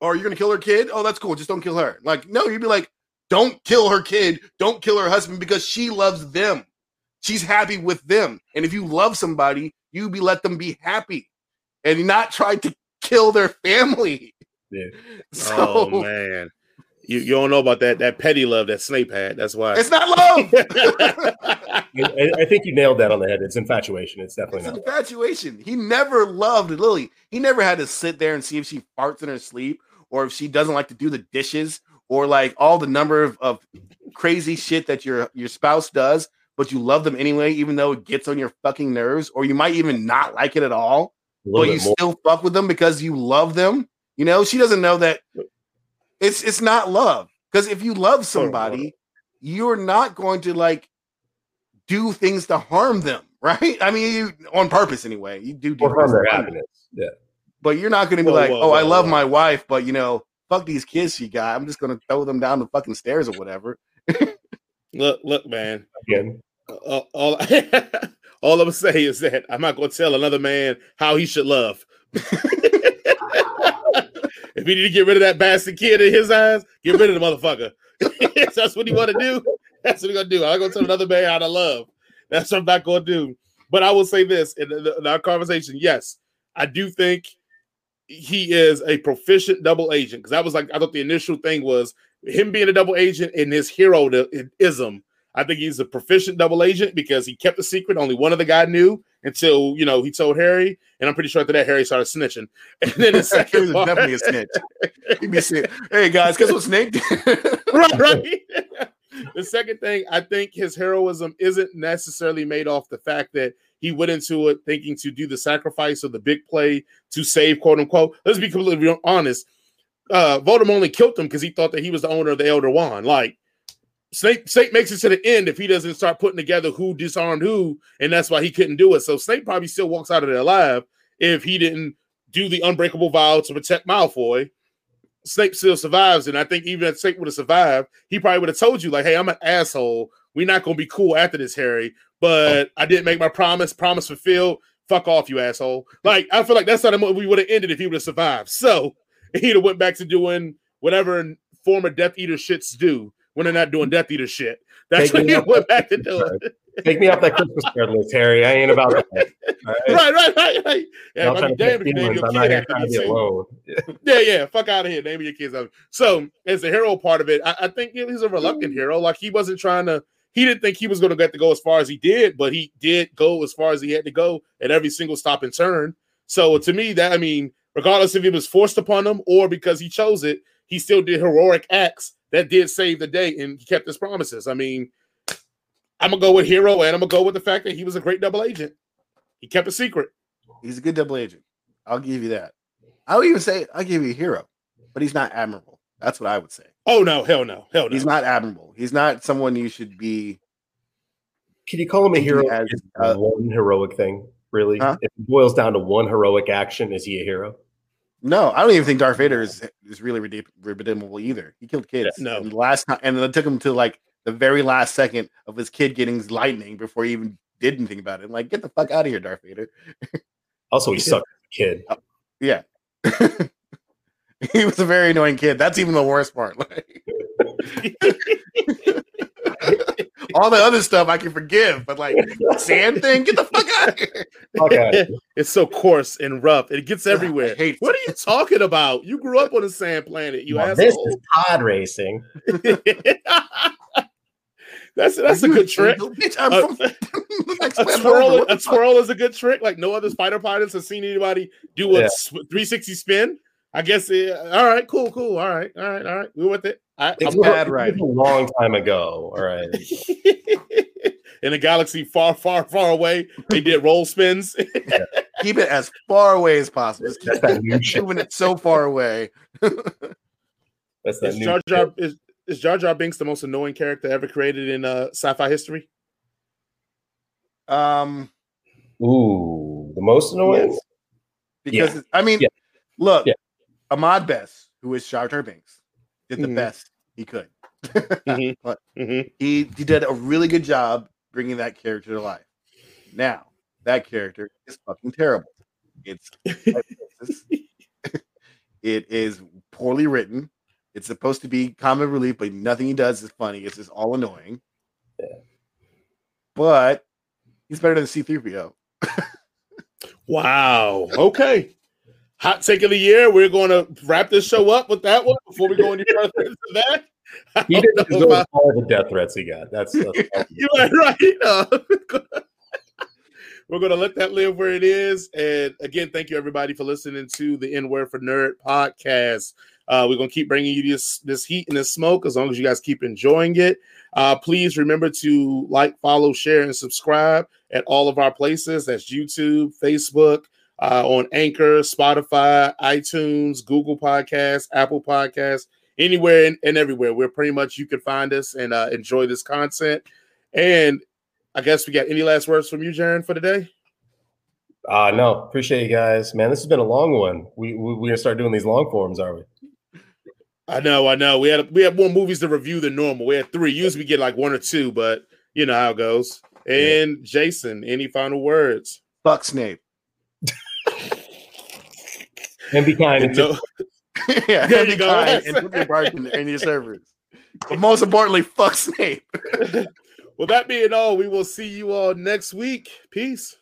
Oh, or you're gonna kill her kid. Oh, that's cool. Just don't kill her. Like, no, you'd be like, don't kill her kid. Don't kill her husband because she loves them. She's happy with them. And if you love somebody, you be let them be happy, and not try to kill their family. Yeah. So oh man, you, you don't know about that that petty love that Snape had. That's why. it's not love. I, I- I think you nailed that on the head. It's infatuation. It's definitely It's not. infatuation. He never loved Lily. He never had to sit there and see if she farts in her sleep or if she doesn't like to do the dishes or like all the number of, of crazy shit that your your spouse does, but you love them anyway, even though it gets on your fucking nerves, or you might even not like it at all, but you more. still fuck with them because you love them. You know, she doesn't know that it's it's not love. Because if you love somebody, you're not going to like do things to harm them, right? I mean, you on purpose anyway. You do do harm their happiness. Yeah. But you're not going to be Whoa, like, whoa, oh, I love whoa. my wife, but you know, fuck these kids she got. I'm just going to throw them down the fucking stairs or whatever. look, look, man. Again. Uh, all all I'm gonna say is that I'm not gonna tell another man how he should love. if he need to get rid of that bastard kid in his eyes, get rid of the motherfucker. That's what he want to do. That's what he gonna do. I'm gonna tell another man how to love. That's what I'm not gonna do. But I will say this in, the- in our conversation. Yes, I do think he is a proficient double agent because that was like I thought the initial thing was him being a double agent and his hero ism. I think he's a proficient double agent because he kept the secret. Only one of the guy knew until you know he told Harry, and I'm pretty sure after that Harry started snitching. And then the he second was part, definitely a snitch. He'd be saying, hey guys, guess what Snake did? right, right. the second thing, I think his heroism isn't necessarily made off the fact that he went into it thinking to do the sacrifice of the big play to save, quote unquote. Let's be completely honest. Uh, Voldemort only killed him because he thought that he was the owner of the Elder Wand. Like Snape, Snape makes it to the end if he doesn't start putting together who disarmed who, and that's why he couldn't do it. So Snape probably still walks out of there alive if he didn't do the unbreakable vow to protect Malfoy. Snape still survives, and I think even if Snape would have survived, he probably would have told you, like, "Hey, I'm an asshole. We're not gonna be cool after this, Harry. But I didn't make my promise. Promise fulfilled. Fuck off, you asshole." Like, I feel like that's not what we would have ended if he would have survived. So he'd have went back to doing whatever former Death Eater shits do when they're not doing Death Eater shit. That's Take what he went back to doing. Take me off that Christmas card list, Harry. I ain't about that. Right? right, right, right, right. Yeah, Y'all I'd trying be to damned catch if you name feelings. your I'm kid here after trying to be alone. Yeah, yeah. Fuck out of here. Name your kids. After. So as the hero part of it, I, I think he's a reluctant mm. hero. Like he wasn't trying to. He didn't think he was going to get to go as far as he did, but he did go as far as he had to go at every single stop and turn. So to me, that I mean, regardless if it was forced upon him or because he chose it, he still did heroic acts that did save the day, and he kept his promises. I mean, I'm gonna go with hero, and I'm gonna go with the fact that he was a great double agent. He kept a secret. He's a good double agent. I'll give you that. I would even say I'll give you a hero, but he's not admirable. That's what I would say. Oh no, hell no, hell no. He's not admirable. He's not someone you should be. Can you call him a hero? as, uh, one heroic thing, really? Huh? If it boils down to one heroic action, is he a hero? No, I don't even think Darth Vader is is really redeemable either. He killed kids. No. and last time, and it took him to like the very last second of his kid getting lightning before he even did anything about it. Like, get the fuck out of here, Darth Vader. Also, he sucked as a kid. Yeah. he was a very annoying kid. That's even the worst part. Like all the other stuff I can forgive, but like sand thing, get the fuck out of here. Okay. it's so coarse and rough. It gets everywhere. I hate what are you talking about? You grew up on a sand planet, you Well, this is pod racing. that's that's a good trick. Bitch, I'm Uh, from A planet twirl, a twirl is a good trick. Like no other spider pilots have seen anybody do a Yeah. sw- 360 spin. I guess. It, all right, cool, cool. All right, all right, all right. We're with it. I, It's I'm- bad It was writing. A long time ago. All right. in a galaxy far, far, far away, they did roll spins. Keep it as far away as possible. Just That's that new keep moving it so far away. That's that is new Jar shit. Jar is, is Jar Jar Binks the most annoying character ever created in uh, sci-fi history? Um, Ooh, the most annoying. because I mean, Yeah. look, Yeah. Ahmed Best, who is Jar Jar Binks, did the Mhm. best he could. Mhm. But Mhm. he he did a really good job bringing that character to life. Now that character is fucking terrible. It's it is poorly written. It's supposed to be comic relief, but nothing he does is funny. It's just all annoying. Yeah. But he's better than C3PO. Wow. Okay. Hot take of the year. We're going to wrap this show up with that one before we go any further into that. I He didn't know deserve about- all the death threats he got. That's, that's You're right, right. Uh, we're going to let that live where it is. And again, thank you everybody for listening to the N Word for Nerd podcast. Uh, we're going to keep bringing you this this heat and this smoke as long as you guys keep enjoying it. Uh, please remember to like, follow, share, and subscribe at all of our places. That's YouTube, Facebook, uh, on Anchor, Spotify, iTunes, Google Podcasts, Apple Podcasts, anywhere and, and everywhere. We're pretty much you can find us and uh, enjoy this content. And I guess we got any last words from you, Jaron, for today? uh no, appreciate you guys. Man, this has been a long one. We, we we're gonna start doing these long forms, are we? I know, I know. We had we had more movies to review than normal. We had three. Usually we get like one or two, but you know how it goes. And Jason, any final words? Fuck Snape. And be kind. And no- yeah, There and you be go. kind and put your bark in, in your servers. But most importantly, fuck Snape. well, that being all, we will see you all next week. Peace.